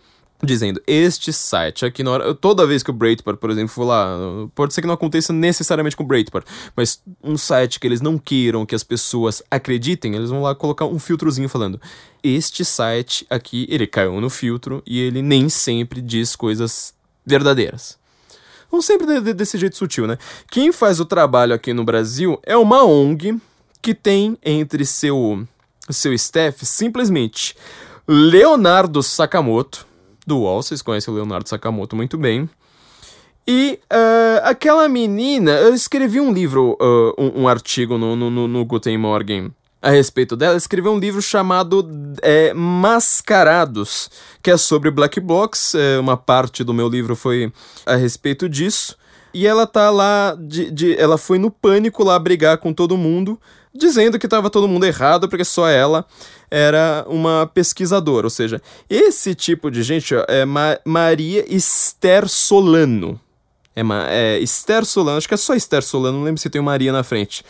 dizendo este site aqui na hora, toda vez que o Breitbart, por exemplo, for lá, pode ser que não aconteça necessariamente com o Breitbart, mas um site que eles não queiram que as pessoas acreditem, eles vão lá colocar um filtrozinho falando este site aqui, ele caiu no filtro e ele nem sempre diz coisas verdadeiras. Vão sempre de, de, desse jeito sutil, né? Quem faz o trabalho aqui no Brasil é uma ONG que tem entre seu, seu staff simplesmente Leonardo Sakamoto, do UOL, vocês conhecem o Leonardo Sakamoto muito bem. E uh, aquela menina, eu escrevi um livro, uh, um, um, artigo no, no, no Guten Morgen a respeito dela, escreveu um livro chamado é, Mascarados, que é sobre Black Box. É, uma parte do meu livro foi a respeito disso. E ela tá lá, de, de, ela foi no pânico lá brigar com todo mundo, dizendo que tava todo mundo errado, porque só ela era uma pesquisadora. Ou seja, esse tipo de gente ó, é Ma Maria Esther Solano. É, é Esther Solano, acho que é só Esther Solano, não lembro se tem Maria na frente.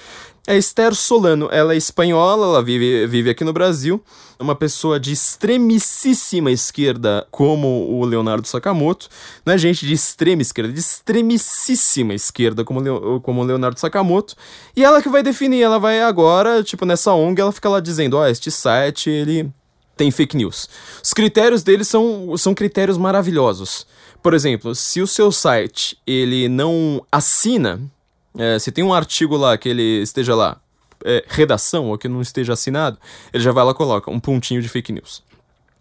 É Esther Solano, ela é espanhola, ela vive, vive aqui no Brasil, uma pessoa de extremíssima esquerda, como o Leonardo Sakamoto, não é gente de extrema esquerda, de extremíssima esquerda, como, como o Leonardo Sakamoto, e ela que vai definir, ela vai agora, tipo, nessa ONG, ela fica lá dizendo, ó, oh, este site, ele tem fake news. Os critérios deles são, são critérios maravilhosos. Por exemplo, se o seu site, ele não assina é, se tem um artigo lá que ele esteja lá, é, redação, ou que não esteja assinado, ele já vai lá e coloca um pontinho de fake news.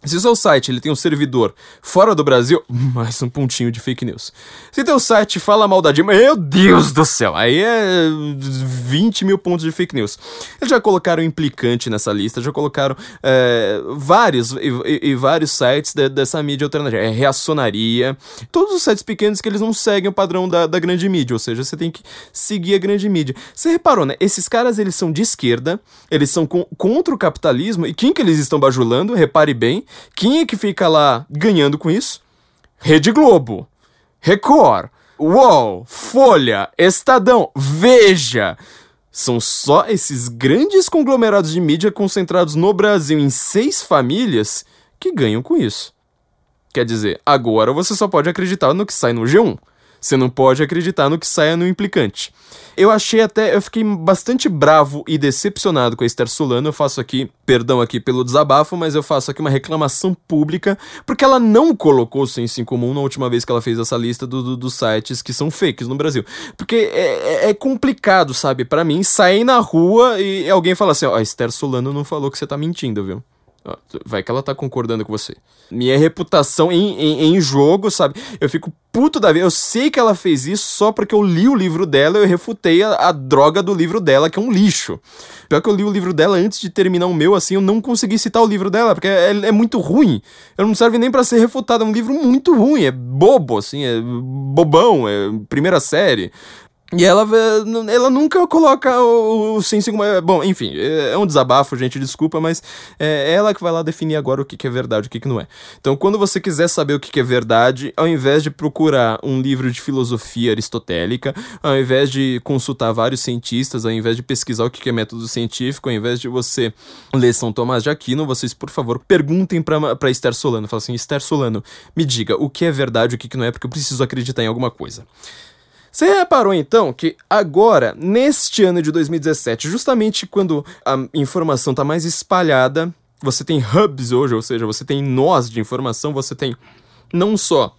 Se o seu site ele tem um servidor fora do Brasil, mais um pontinho de fake news. Se teu site fala mal da Dilma, meu Deus do céu, aí é 20 mil pontos de fake news. Eles já colocaram implicante nessa lista, já colocaram é, vários e, e, e, vários sites de, dessa mídia alternativa. É reacionaria, todos os sites pequenos que eles não seguem o padrão da, da grande mídia, ou seja, você tem que seguir a grande mídia. Você reparou, né? Esses caras eles são de esquerda, eles são com, contra o capitalismo, e quem que eles estão bajulando? Repare bem quem é que fica lá ganhando com isso? Rede Globo, Record, UOL, Folha, Estadão, Veja. São só esses grandes conglomerados de mídia concentrados no Brasil em seis famílias que ganham com isso. Quer dizer, agora você só pode acreditar no que sai no G1. Você não pode acreditar no que saia no implicante. Eu achei até, eu fiquei bastante bravo e decepcionado com a Esther Solano. Eu faço aqui, perdão aqui pelo desabafo, mas eu faço aqui uma reclamação pública, porque ela não colocou o senso em comum na última vez que ela fez essa lista do, do, dos sites que são fakes no Brasil. Porque é, é, é complicado, sabe, para mim, sair na rua e alguém falar assim: ó, a Esther Solano não falou que você tá mentindo, viu? Vai que ela tá concordando com você. Minha reputação em, em, em, jogo, sabe? Eu fico puto da vida. Eu sei que ela fez isso só porque eu li o livro dela e eu refutei a, a, droga do livro dela, que é um lixo. Pior que eu li o livro dela antes de terminar o meu, assim, eu não consegui citar o livro dela, porque é, é muito ruim. Eu não serve nem para ser refutado. É um livro muito ruim, é bobo, assim, é bobão, é primeira série. E ela, ela nunca coloca o, o senso. Bom, enfim, é um desabafo, gente, desculpa, mas é ela que vai lá definir agora o que, que é verdade e o que, que não é. Então, quando você quiser saber o que, que é verdade, ao invés de procurar um livro de filosofia aristotélica, ao invés de consultar vários cientistas, ao invés de pesquisar o que, que é método científico, ao invés de você ler São Tomás de Aquino, vocês, por favor, perguntem para Esther Solano. Fala assim: Esther Solano, me diga o que é verdade e o que, que não é, porque eu preciso acreditar em alguma coisa. Você reparou então que agora, neste ano de 2017, justamente quando a informação está mais espalhada, você tem hubs hoje, ou seja, você tem nós de informação, você tem não só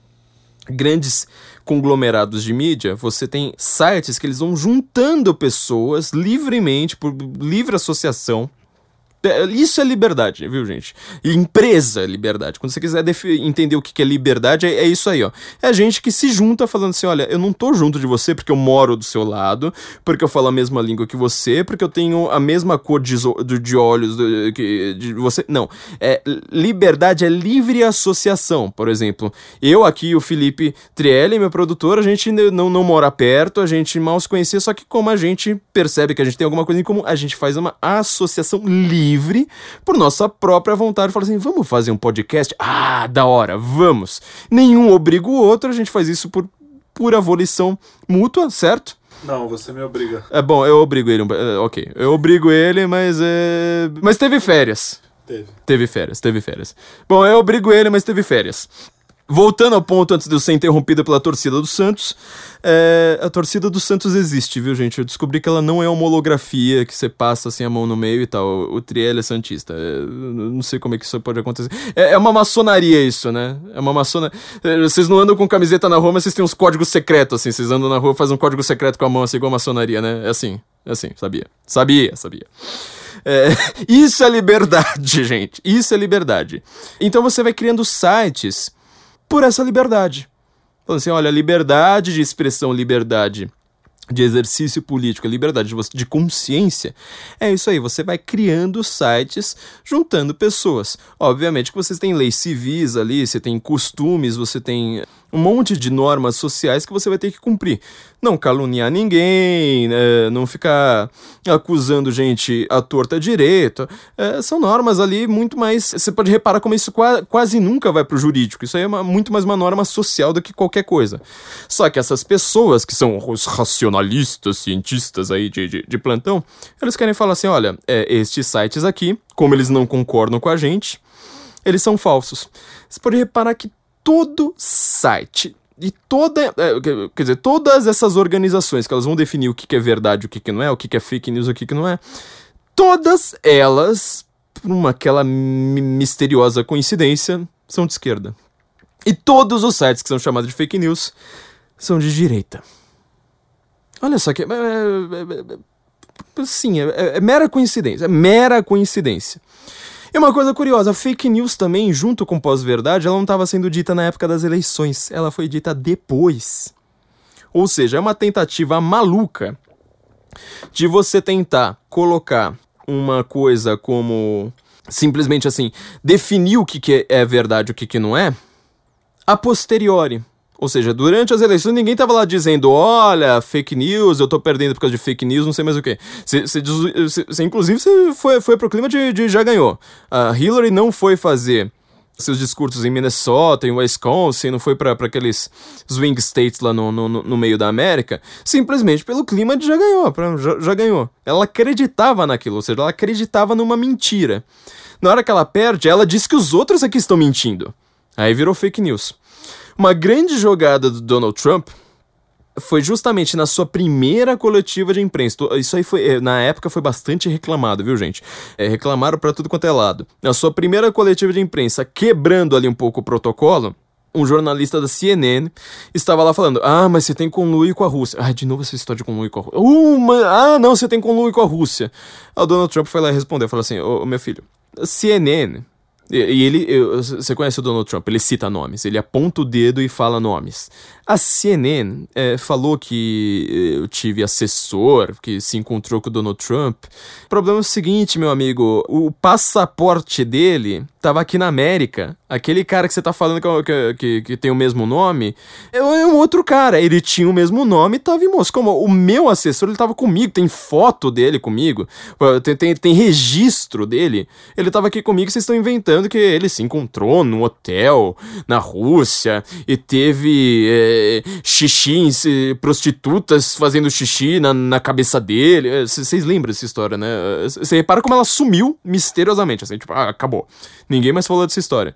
grandes conglomerados de mídia, você tem sites que eles vão juntando pessoas livremente, por livre associação, isso é liberdade, viu, gente? empresa é liberdade. Quando você quiser entender o que é liberdade, é, é, isso aí, ó. É gente que se junta falando assim: olha, eu não tô junto de você porque eu moro do seu lado, porque eu falo a mesma língua que você, porque eu tenho a mesma cor de, de olhos que, de você. Não. É, liberdade é livre associação. Por exemplo, eu aqui, o Felipe Trielli, meu produtor, a gente não, não mora perto, a gente mal se conhecia, só que como a gente percebe que a gente tem alguma coisa em comum, a gente faz uma associação livre livre, por nossa própria vontade, fala assim: vamos fazer um podcast? Ah, da hora, vamos. Nenhum obriga o outro, a gente faz isso por pura volição mútua, certo? Não, você me obriga. É bom, eu obrigo ele. É, ok, eu obrigo ele, mas é. Mas teve férias. Teve. Teve férias, teve férias. Bom, eu obrigo ele, mas teve férias. Voltando ao ponto antes de eu ser interrompido pela torcida do Santos, é, a torcida do Santos existe, viu, gente? Eu descobri que ela não é uma holografia que você passa assim a mão no meio e tal. O, o Triel é Santista. É, não sei como é que isso pode acontecer. É, é uma maçonaria isso, né? É uma maçonaria. É, vocês não andam com camiseta na rua, mas vocês têm uns códigos secretos, assim. Vocês andam na rua fazem um código secreto com a mão, assim, igual a maçonaria, né? É assim. É assim, sabia. Sabia, sabia. É, isso é liberdade, gente. Isso é liberdade. Então você vai criando sites por essa liberdade. Falando assim, olha, liberdade de expressão, liberdade de exercício político, liberdade de, de consciência, é isso aí, você vai criando sites juntando pessoas. Obviamente que vocês têm leis civis ali, você tem costumes, você tem um monte de normas sociais que você vai ter que cumprir. Não caluniar ninguém, né? não ficar acusando gente à torta direita. É, são normas ali muito mais. Você pode reparar como isso quase nunca vai para o jurídico. Isso aí é uma, muito mais uma norma social do que qualquer coisa. Só que essas pessoas que são os racionalistas, cientistas aí de, de, de plantão, eles querem falar assim: olha, é, estes sites aqui, como eles não concordam com a gente, eles são falsos. Você pode reparar que todo site e toda, é, quer dizer, todas essas organizações que elas vão definir o que, é verdade, o que, não é, o que, é fake news, o que, não é, todas elas, por uma aquela misteriosa coincidência, são de esquerda. E todos os sites que são chamados de fake news são de direita. Olha só que. É, é, é, sim, é, é mera coincidência. É mera coincidência. E uma coisa curiosa, fake news também, junto com pós-verdade, ela não estava sendo dita na época das eleições, ela foi dita depois. Ou seja, é uma tentativa maluca de você tentar colocar uma coisa como simplesmente assim, definir o que, que é verdade e o que, que não é, a posteriori. Ou seja, durante as eleições ninguém tava lá dizendo, olha, fake news, eu tô perdendo por causa de fake news, não sei mais o que. Inclusive, você foi, foi pro clima de, de já ganhou. A Hillary não foi fazer seus discursos em Minnesota, em Wisconsin, não foi para aqueles swing states lá no, no, no, meio da América, simplesmente pelo clima de já ganhou, pra, já, já ganhou. Ela acreditava naquilo, ou seja, ela acreditava numa mentira. Na hora que ela perde, ela diz que os outros aqui estão mentindo. Aí virou fake news. Uma grande jogada do Donald Trump foi justamente na sua primeira coletiva de imprensa. Isso aí foi, eh, na época, foi bastante reclamado, viu, gente? É, reclamaram para tudo quanto é lado. Na sua primeira coletiva de imprensa, quebrando ali um pouco o protocolo, um jornalista da CNN estava lá falando: Ah, mas você tem conluio com a Rússia. Ah, de novo essa história de conluio com a Rússia. Uh, ah, não, você tem conluio com a Rússia. O Donald Trump foi lá e respondeu: falou assim: Ô, meu filho, CNN E, ele, eu- você conhece o Donald Trump, ele cita nomes, ele aponta o dedo e fala nomes. A CNN eh, falou que eh, eu tive assessor que se encontrou com o Donald Trump. O problema é o seguinte, meu amigo, o passaporte dele tava aqui na América. Aquele cara que você tá falando que, é que, que, tem o mesmo nome é um outro cara. Ele tinha o mesmo nome e tava em Moscou. O meu assessor, ele tava comigo, tem foto dele comigo, tem, tem, tem registro dele. Ele tava aqui comigo, vocês estão inventando que ele se encontrou num hotel na Rússia e teve é, xixi, em si- prostitutas fazendo xixi na, na cabeça dele. É, Vocês lembram dessa história, né? É, Você repara como ela sumiu misteriosamente, assim, tipo, ah, acabou. Ninguém mais falou dessa história.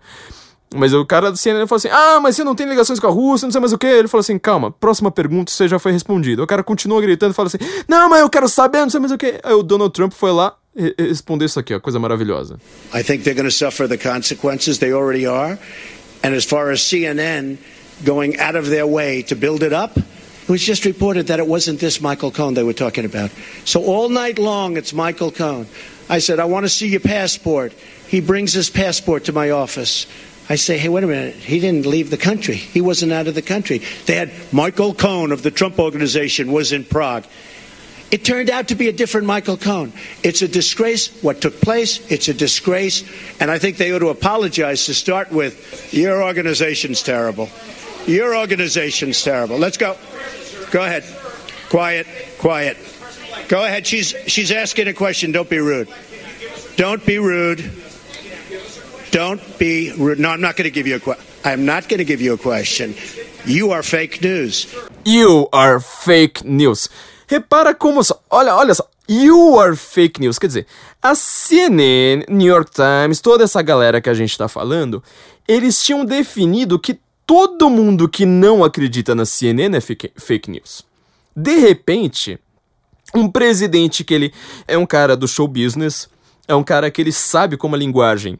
Mas o cara do CNN falou assim: Ah, mas você não tem ligações com a Rússia, não sei mais o que. Ele falou assim: Calma, próxima pergunta, você já foi respondido. O cara continua gritando e fala assim: Não, mas eu quero saber, não sei mais o que. Aí o Donald Trump foi lá respondeu isso aqui, ó, coisa maravilhosa. I think they're going to suffer the consequences. They already are. And as far as CNN going out of their way to build it up, it was just reported that it wasn't this Michael Cohen they were talking about. So all night long, it's Michael Cohen. I said, I want to see your passport. He brings his passport to my office. I say, hey, wait a minute. He didn't leave the country. He wasn't out of the country. They had Michael Cohen of the Trump Organization was in Prague. It turned out to be a different Michael Cohen. It's a disgrace what took place. It's a disgrace. And I think they ought to apologize to start with. Your organization's terrible. Your organization's terrible. Let's go. Go ahead. Quiet. Quiet. Go ahead. She's she's asking a question. Don't be rude. Don't be rude. Don't be rude. No, I'm not going to give you a question. I'm not going to give you a question. You are fake news. You are fake news. Repara como só. Olha, olha só. You are fake news. Quer dizer, a CNN, New York Times, toda essa galera que a gente tá falando, eles tinham definido que todo mundo que não acredita na CNN é fake, news. De repente, um presidente que ele é um cara do show business, é um cara que ele sabe como a linguagem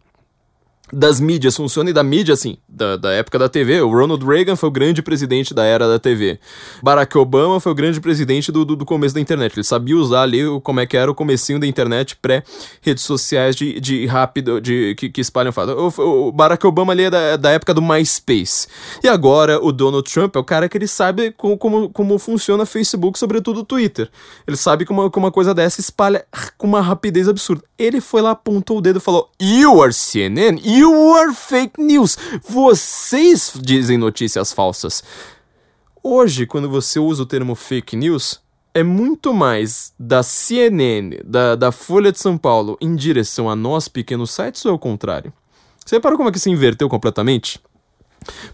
das mídias funciona e da mídia, assim, da, da época da TV. O Ronald Reagan foi o grande presidente da era da TV. Barack Obama foi o grande presidente do, do, do começo da internet. Ele sabia usar ali o, como é que era o comecinho da internet pré-redes sociais de, de rápido, de, que, que espalham fato. O, o Barack Obama ali é da, da época do MySpace. E agora o Donald Trump é o cara que ele sabe como, como, como funciona Facebook, sobretudo o Twitter. Ele sabe que uma, uma coisa dessa espalha com uma rapidez absurda. Ele foi lá, apontou o dedo e falou: You are CNN, are fake news. Vocês dizem notícias falsas. Hoje, quando você usa o termo fake news, é muito mais da CNN, da, da Folha de São Paulo, em direção a nós, pequenos sites, ou é o contrário? Você reparou como é que se inverteu completamente?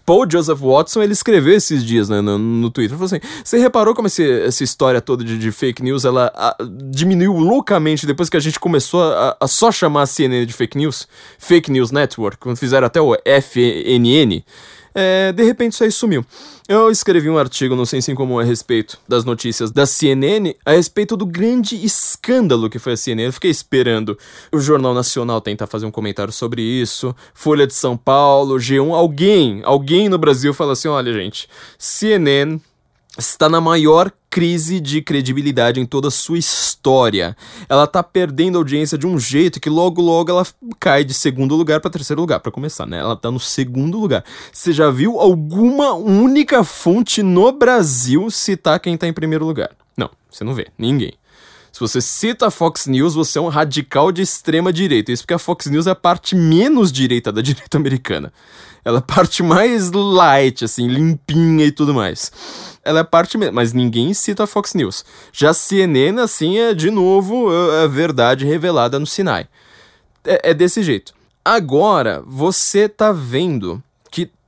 Paul Joseph Watson, ele escreveu esses dias né, no, no Twitter, falou assim, você reparou como esse, essa história toda de, de fake news, ela a, diminuiu loucamente depois que a gente começou a, a só chamar a CNN de fake news? Fake News Network, quando fizeram até o FNN, é, de repente isso aí sumiu. Eu escrevi um artigo no Senso em Comum a respeito das notícias da CNN, a respeito do grande escândalo que foi a CNN. Eu fiquei esperando o Jornal Nacional tentar fazer um comentário sobre isso, Folha de São Paulo, G1, alguém, alguém no Brasil fala assim, olha gente, CNN está na maior crise de credibilidade em toda a sua história. Ela tá perdendo audiência de um jeito que logo logo ela cai de segundo lugar para terceiro lugar, para começar, né? Ela tá no segundo lugar. Você já viu alguma única fonte no Brasil citar quem tá em primeiro lugar? Não, você não vê, ninguém. Se você cita a Fox News, você é um radical de extrema direita. Isso porque a Fox News é a parte menos direita da direita americana. Ela é a parte mais light, assim, limpinha e tudo mais. Ela é parte mesmo, mas ninguém cita a Fox News. Já CNN, assim, é de novo a verdade revelada no Sinai. É, é desse jeito. Agora, você tá vendo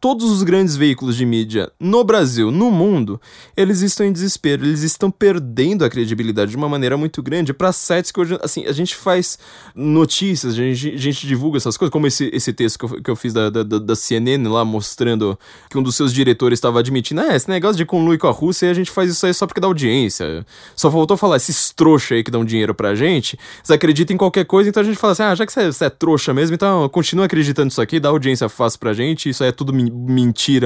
todos os grandes veículos de mídia no Brasil, no mundo, eles estão em desespero, eles estão perdendo a credibilidade de uma maneira muito grande para sites que hoje, assim, a gente faz notícias, a gente, a gente divulga essas coisas, como esse, esse texto que eu, que eu fiz da, da, da CNN lá, mostrando que um dos seus diretores estava admitindo, ah, esse negócio de conluir com a Rússia, a gente faz isso aí só porque dá audiência. Só faltou falar, esses trouxa aí que dão dinheiro pra gente, eles acreditam em qualquer coisa, então a gente fala assim, ah, já que você é, você é trouxa mesmo, então continua acreditando nisso aqui, dá audiência fácil pra gente, isso aí é tudo mentira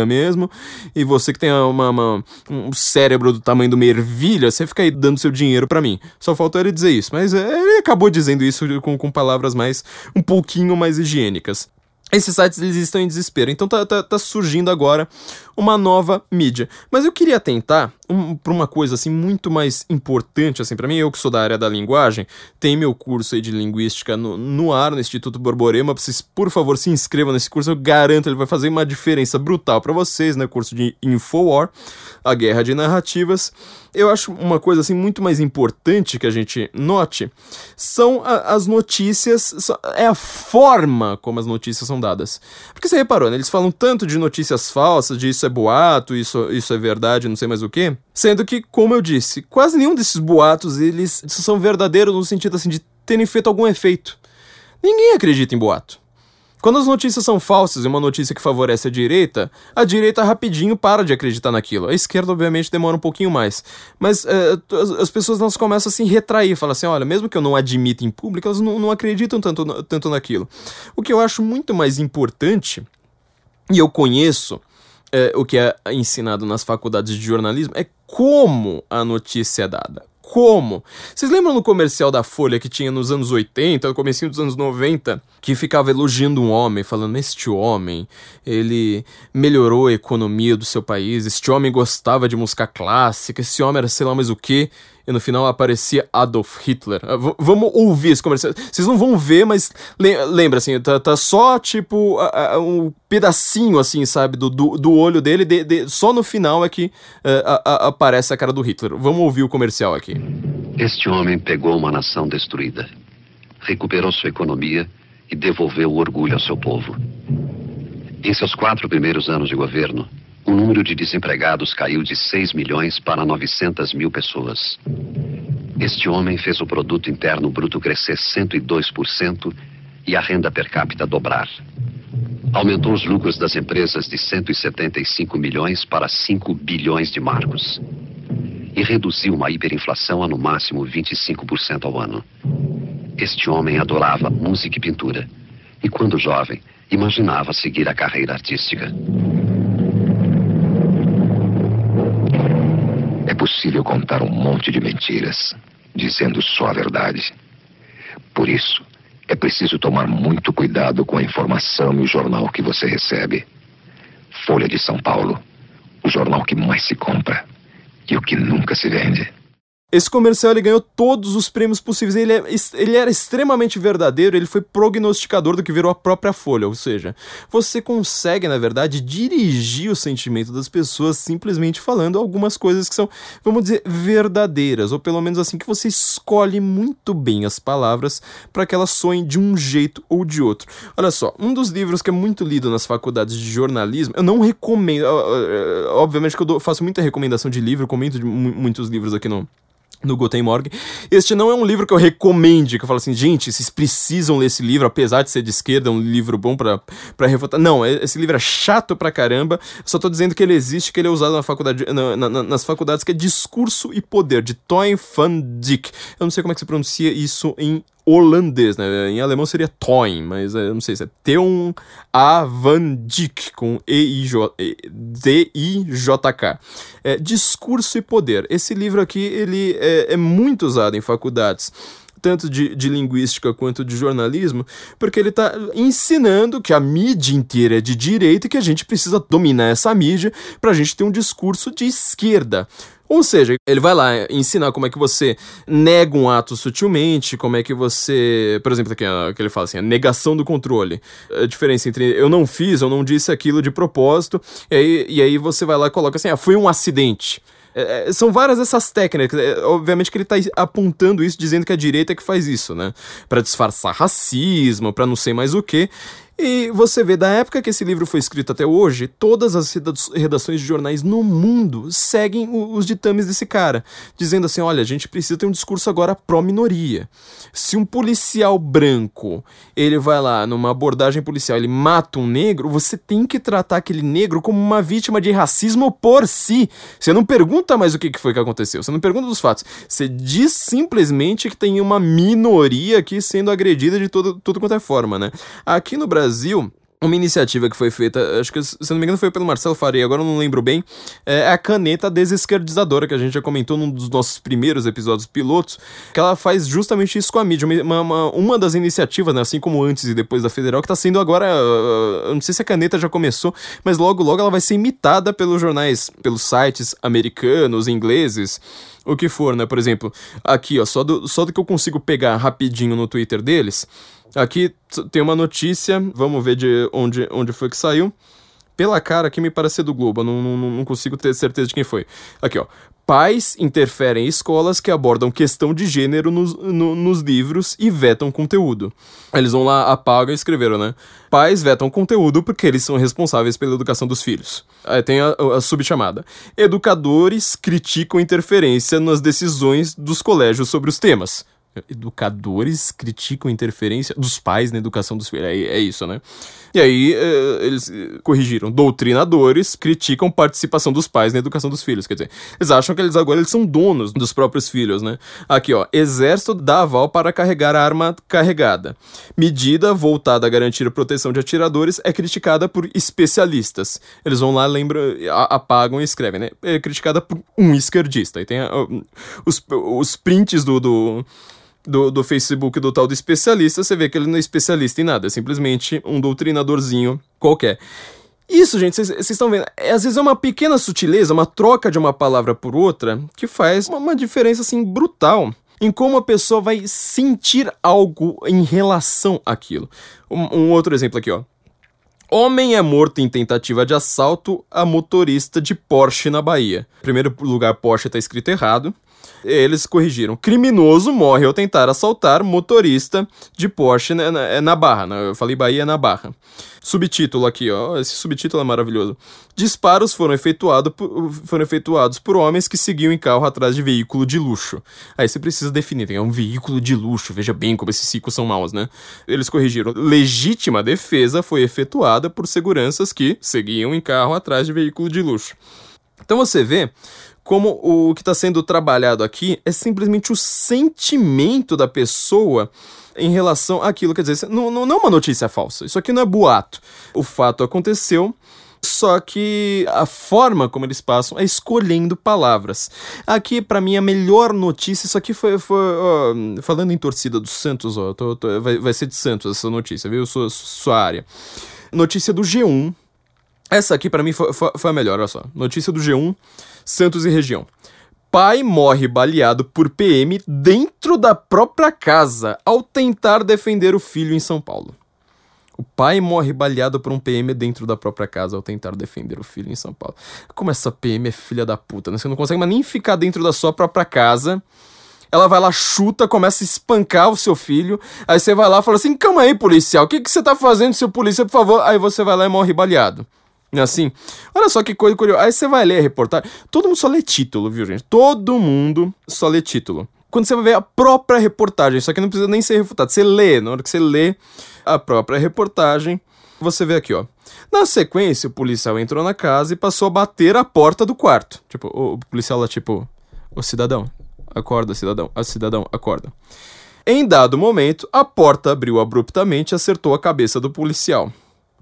mesmo, e você que tem uma, uma, um cérebro do tamanho de uma ervilha, você fica aí dando seu dinheiro para mim. Só faltou ele dizer isso, mas ele acabou dizendo isso com, com palavras mais, um pouquinho mais higiênicas. esses sites eles estão em desespero. Então tá, tá, tá surgindo agora uma nova mídia. Mas eu queria tentar um, para uma coisa assim muito mais importante assim para mim. Eu que sou da área da linguagem, tem meu curso aí de linguística no, no ar no Instituto Borborema. Vocês, por favor, se inscrevam nesse curso. Eu garanto ele vai fazer uma diferença brutal para vocês, né? Curso de Infowar, a guerra de narrativas. Eu acho uma coisa assim muito mais importante que a gente note são a, as notícias, é a forma como as notícias são dadas. Porque você reparou, né? Eles falam tanto de notícias falsas, de isso é boato, isso, isso é verdade, não sei mais o que. Sendo que, como eu disse, quase nenhum desses boatos eles são verdadeiros no sentido assim de terem feito algum efeito. Ninguém acredita em boato. Quando as notícias são falsas e uma notícia que favorece a direita, a direita rapidinho para de acreditar naquilo. A esquerda, obviamente, demora um pouquinho mais. Mas é, as, as, pessoas elas começam a se retrair, falam assim: olha, mesmo que eu não admita em público, elas não, não acreditam tanto, tanto naquilo. O que eu acho muito mais importante, e eu conheço é, o que é ensinado nas faculdades de jornalismo, é como a notícia é dada como? Vocês lembram no comercial da Folha que tinha nos anos 80, no começo dos anos 90, que ficava elogiando um homem, falando, este homem, ele melhorou a economia do seu país, este homem gostava de música clássica, esse homem era sei lá mais o que, e no final aparecia Adolf Hitler. Ah, v vamos ouvir esse comercial. Vocês não vão ver, mas le lembra assim, tá, tá só tipo a, a, um pedacinho assim, sabe, do, do, do olho dele, de, de, só no final é que uh, a, aparece a cara do Hitler. Vamos ouvir o comercial aqui. Este homem pegou uma nação destruída, recuperou sua economia e devolveu o orgulho ao seu povo. Em seus quatro primeiros anos de governo, o número de desempregados caiu de 6 milhões para 900 mil pessoas. Este homem fez o produto interno bruto crescer 102% e a renda per capita dobrar. Aumentou os lucros das empresas de 175 milhões para 5 bilhões de marcos. E reduziu uma hiperinflação a no máximo 25% ao ano. Este homem adorava música e pintura. E quando jovem, imaginava seguir a carreira artística. Possível contar um monte de mentiras, dizendo só a verdade. Por isso, é preciso tomar muito cuidado com a informação e o jornal que você recebe. Folha de São Paulo, o jornal que mais se compra e o que nunca se vende. Esse comercial ele ganhou todos os prêmios possíveis. Ele, é, ele era extremamente verdadeiro, ele foi prognosticador do que virou a própria Folha. Ou seja, você consegue, na verdade, dirigir o sentimento das pessoas simplesmente falando algumas coisas que são, vamos dizer, verdadeiras. Ou pelo menos assim, que você escolhe muito bem as palavras para que elas soem de um jeito ou de outro. Olha só, um dos livros que é muito lido nas faculdades de jornalismo, eu não recomendo. Obviamente que eu faço muita recomendação de livro, comento de muitos livros aqui no no Guten Morgen. Este não é um livro que eu recomende, que eu falo assim, gente, vocês precisam ler esse livro, apesar de ser de esquerda, é um livro bom para refutar. Não, é, esse livro é chato pra caramba, só tô dizendo que ele existe, que ele é usado na faculdade, na, na, nas faculdades, que é Discurso e Poder, de Toyn van. Eu não sei como é que se pronuncia isso em holandês, né? Em alemão seria Toyn, mas eu não sei se é Theon A. van Dijk, com E-I-J-K. É, Discurso e Poder. Esse livro aqui, ele é, é muito usado em faculdades tanto de, de, linguística quanto de jornalismo, porque ele está ensinando que a mídia inteira é de direita e que a gente precisa dominar essa mídia para a gente ter um discurso de esquerda. Ou seja, ele vai lá ensinar como é que você nega um ato sutilmente, como é que você. Por exemplo, aqui, que ele fala assim, a negação do controle. A diferença entre eu não fiz, eu não disse aquilo de propósito, e aí, e aí você vai lá e coloca assim, ah, foi um acidente. É, é são várias essas técnicas. É, obviamente que ele está apontando isso, dizendo que a direita é que faz isso, né? Para disfarçar racismo, para não sei mais o que. E você vê, da época que esse livro foi escrito até hoje, todas as redações de jornais no mundo seguem os ditames desse cara, dizendo assim: olha, a gente precisa ter um discurso agora pró-minoria. Se um policial branco ele vai lá numa abordagem policial, ele mata um negro, você tem que tratar aquele negro como uma vítima de racismo por si. Você não pergunta mais o que foi que aconteceu, você não pergunta dos fatos. Você diz simplesmente que tem uma minoria aqui sendo agredida de todo, tudo quanto é forma, né? Aqui no Brasil Brasil, uma iniciativa que foi feita, acho que se não me engano foi pelo Marcelo Faria, agora eu não lembro bem, é a caneta desesquerdizadora, que a gente já comentou num dos nossos primeiros episódios pilotos, que ela faz justamente isso com a mídia. Uma, uma, uma das iniciativas, né, assim como antes e depois da Federal, que está sendo agora, uh, eu não sei se a caneta já começou, mas logo logo ela vai ser imitada pelos jornais, pelos sites americanos, ingleses, o que for, né? Por exemplo, aqui, ó, só do, só do que eu consigo pegar rapidinho no Twitter deles, Aqui tem uma notícia, vamos ver de onde, onde foi que saiu. Pela cara aqui me parece do Globo, não, não, não consigo ter certeza de quem foi. Aqui, ó. Pais interferem em escolas que abordam questão de gênero nos, no, nos livros e vetam conteúdo. Eles vão lá, apagam e escreveram, né? Pais vetam conteúdo porque eles são responsáveis pela educação dos filhos. Aí tem a, a subchamada. Educadores criticam interferência nas decisões dos colégios sobre os temas educadores criticam interferência dos pais na educação dos filhos. É, é isso, né? E aí é, eles eh, corrigiram. Doutrinadores criticam participação dos pais na educação dos filhos. Quer dizer, eles acham que eles agora eles são donos dos próprios filhos, né? Aqui, ó. Exército dá aval para carregar a arma carregada. Medida voltada a garantir a proteção de atiradores é criticada por especialistas. Eles vão lá, lembram, apagam e escrevem, né? É criticada por um esquerdista. E tem os, os prints do, do do, do Facebook do tal do especialista, você vê que ele não é especialista em nada, é simplesmente um doutrinadorzinho qualquer. Isso, gente, vocês estão vendo, é, às vezes é uma pequena sutileza, uma troca de uma palavra por outra, que faz uma, uma diferença, assim, brutal em como a pessoa vai sentir algo em relação àquilo. Um, um outro exemplo aqui, ó. Homem é morto em tentativa de assalto a motorista de Porsche na Bahia. Em primeiro lugar, Porsche está escrito errado. Eles corrigiram. Criminoso morre ao tentar assaltar motorista de Porsche na, na, na Barra. Na, eu falei Bahia na Barra. Subtítulo aqui, ó. Esse subtítulo é maravilhoso. Disparos foram, efetuado por, foram efetuados por homens que seguiam em carro atrás de veículo de luxo. Aí você precisa definir, é um veículo de luxo. Veja bem como esses ciclos são maus, né? Eles corrigiram. Legítima defesa foi efetuada por seguranças que seguiam em carro atrás de veículo de luxo. Então você vê como o que está sendo trabalhado aqui é simplesmente o sentimento da pessoa em relação àquilo. Quer dizer, não, não, não é uma notícia falsa. Isso aqui não é boato. O fato aconteceu. Só que a forma como eles passam é escolhendo palavras. Aqui, para mim, a melhor notícia. Isso aqui foi. foi ó, falando em torcida do Santos, ó, tô, tô, vai, vai ser de Santos essa notícia, viu? Sua, sua área. Notícia do G1. Essa aqui, para mim, foi, foi, foi a melhor, olha só. Notícia do G1. Santos e região. Pai morre baleado por PM dentro da própria casa ao tentar defender o filho em São Paulo. O pai morre baleado por um PM dentro da própria casa ao tentar defender o filho em São Paulo. Como essa PM é filha da puta, né? Você não consegue nem ficar dentro da sua própria casa. Ela vai lá, chuta, começa a espancar o seu filho. Aí você vai lá e fala assim: calma aí, policial, o que, que você tá fazendo, seu polícia, por favor? Aí você vai lá e morre baleado. Assim, olha só que coisa curiosa. Aí você vai ler a reportagem. Todo mundo só lê título, viu, gente? Todo mundo só lê título. Quando você vai ver a própria reportagem, isso aqui não precisa nem ser refutado. Você lê, na hora que você lê a própria reportagem, você vê aqui, ó. Na sequência, o policial entrou na casa e passou a bater a porta do quarto. Tipo, o policial lá, tipo, o cidadão, acorda, cidadão, a cidadão, acorda. Em dado momento, a porta abriu abruptamente e acertou a cabeça do policial.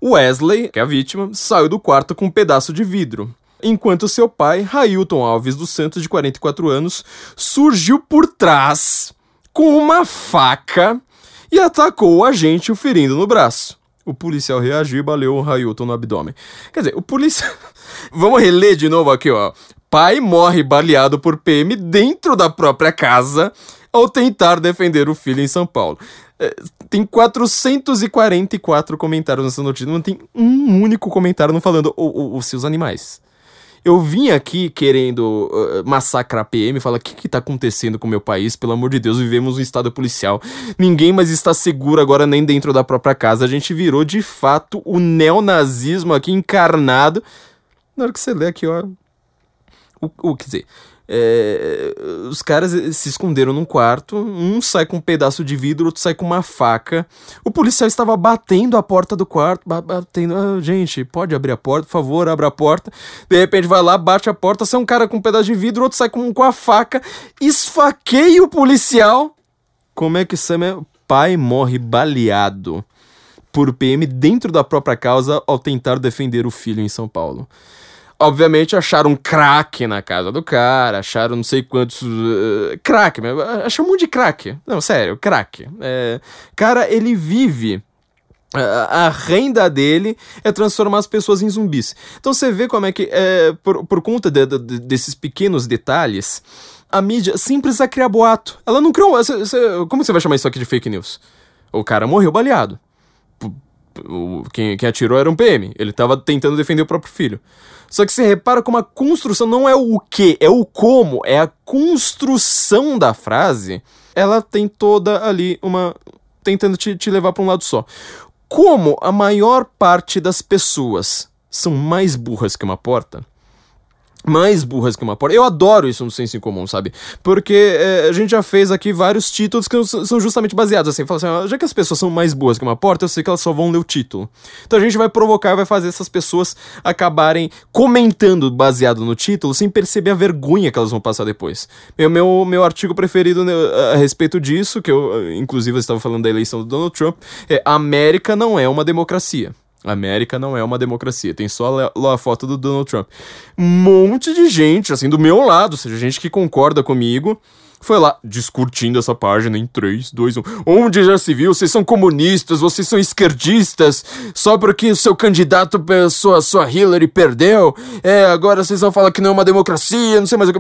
Wesley, que é a vítima, saiu do quarto com um pedaço de vidro, enquanto seu pai, Railton Alves dos Santos, de 44 anos, surgiu por trás com uma faca e atacou o agente, o ferindo no braço. O policial reagiu e baleou o Railton no abdômen. Quer dizer, o policial. Vamos reler de novo aqui, ó. Pai morre baleado por PM dentro da própria casa ao tentar defender o filho em São Paulo. É, tem 444 comentários nessa notícia, não tem um único comentário não falando os seus animais. Eu vim aqui querendo uh, massacrar a PM, falar o que, que tá acontecendo com o meu país, pelo amor de Deus, vivemos um estado policial. Ninguém mais está seguro agora nem dentro da própria casa. A gente virou de fato o neonazismo aqui encarnado. Na hora que você lê aqui, ó. O, o dizer, é, os caras se esconderam num quarto, um sai com um pedaço de vidro, outro sai com uma faca. O policial estava batendo a porta do quarto, batendo, ah, gente, pode abrir a porta, por favor, abra a porta. De repente vai lá, bate a porta, sai um cara com um pedaço de vidro, outro sai com, com a faca, esfaqueia o policial. Como é que Sam é? Pai morre baleado por PM dentro da própria causa ao tentar defender o filho em São Paulo. Obviamente acharam crack na casa do cara, acharam não sei quantos. Uh, crack, acharam um monte de crack. Não, sério, crack. É, cara, ele vive a renda dele é transformar as pessoas em zumbis. Então você vê como é que, é, por, por conta de, de, desses pequenos detalhes, a mídia sempre precisa criar boato. Ela não criou. Cê, cê, como você vai chamar isso aqui de fake news? O cara morreu baleado. O, quem, quem atirou era um PM. Ele tava tentando defender o próprio filho. Só que você repara como a construção não é o que, é o como, é a construção da frase. Ela tem toda ali uma. tentando te, te levar para um lado só. Como a maior parte das pessoas são mais burras que uma porta, mais burras que uma porta. Eu adoro isso no senso em comum, sabe? Porque é, a gente já fez aqui vários títulos que são justamente baseados assim. Fala assim, já que as pessoas são mais boas que uma porta, eu sei que elas só vão ler o título. Então a gente vai provocar, vai fazer essas pessoas acabarem comentando baseado no título sem perceber a vergonha que elas vão passar depois. Meu, meu, meu artigo preferido né, a respeito disso, que eu inclusive eu estava falando da eleição do Donald Trump, é América não é uma democracia. América não é uma democracia. Tem só a, a, foto do Donald Trump. Um monte de gente, assim, do meu lado, ou seja, gente que concorda comigo, foi lá discutindo essa página em 3, 2, 1. Onde já se viu? Vocês são comunistas, vocês são esquerdistas, só porque o seu candidato, sua, sua Hillary, perdeu. É, agora vocês vão falar que não é uma democracia, não sei mais o que.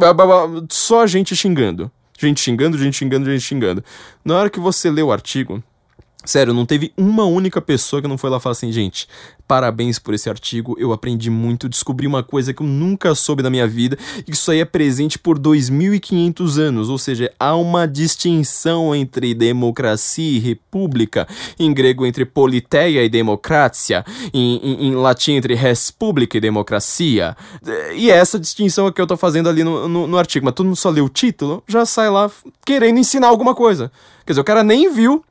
Só gente xingando. Gente xingando, gente xingando, gente xingando. Na hora que você lê o artigo, Sério, não teve uma única pessoa que não foi lá falar assim, gente, parabéns por esse artigo, eu aprendi muito, descobri uma coisa que eu nunca soube na minha vida, e isso aí é presente por 2500 anos, ou seja, há uma distinção entre democracia e república, em grego entre politeia e democracia, em, em, em latim entre república e democracia, e essa distinção é que eu tô fazendo ali no, no, no artigo, mas todo mundo só lê o título, já sai lá querendo ensinar alguma coisa. Quer dizer, o cara nem viu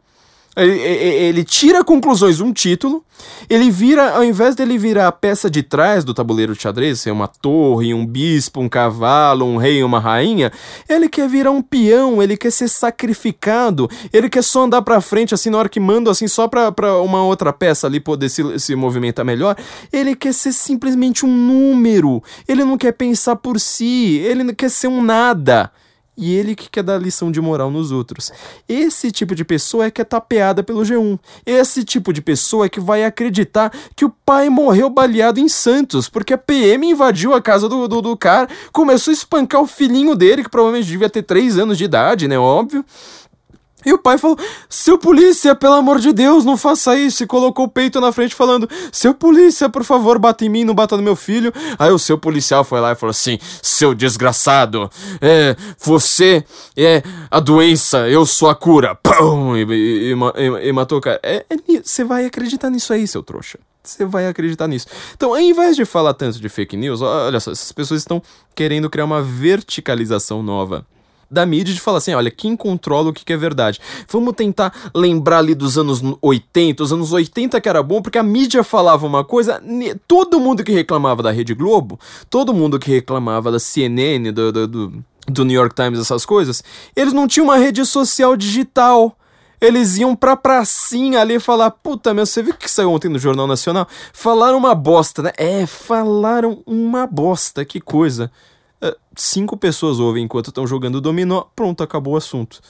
ele, ele, tira conclusões de um título, ele vira, ao invés dele virar a peça de trás do tabuleiro de xadrez, ser uma torre, um bispo, um cavalo, um rei, uma rainha, ele quer virar um peão, ele quer ser sacrificado, ele quer só andar pra frente, assim, na hora que manda, assim, só pra, pra uma outra peça ali poder se, se movimentar melhor. Ele quer ser simplesmente um número, ele não quer pensar por si, ele não quer ser um nada e ele que quer dar lição de moral nos outros. Esse tipo de pessoa é que é tapeada pelo G1. Esse tipo de pessoa é que vai acreditar que o pai morreu baleado em Santos, porque a PM invadiu a casa do, do, do cara, começou a espancar o filhinho dele, que provavelmente devia ter 3 anos de idade, né? Óbvio. E o pai falou: Seu polícia, pelo amor de Deus, não faça isso. E colocou o peito na frente, falando: Seu polícia, por favor, bata em mim, não bata no meu filho. Aí o seu policial foi lá e falou assim: Seu desgraçado, é, você é a doença, eu sou a cura. Pum! E, e, e, e matou o cara. É, é, você vai acreditar nisso aí, seu trouxa você vai acreditar nisso. Então, ao invés de falar tanto de fake news, olha só, essas pessoas estão querendo criar uma verticalização nova da mídia de falar assim: olha, quem controla o que, é verdade? Vamos tentar lembrar ali dos anos 80, os anos 80 que era bom, porque a mídia falava uma coisa, todo mundo que reclamava da Rede Globo, todo mundo que reclamava da CNN, do, do, do, do New York Times, essas coisas, eles não tinham uma rede social digital eles iam pra pracinha ali falar: Puta, meu, você viu o que saiu ontem no Jornal Nacional? Falaram uma bosta, né? É, falaram uma bosta, que coisa. É, cinco pessoas ouvem enquanto estão jogando dominó, pronto, acabou o assunto.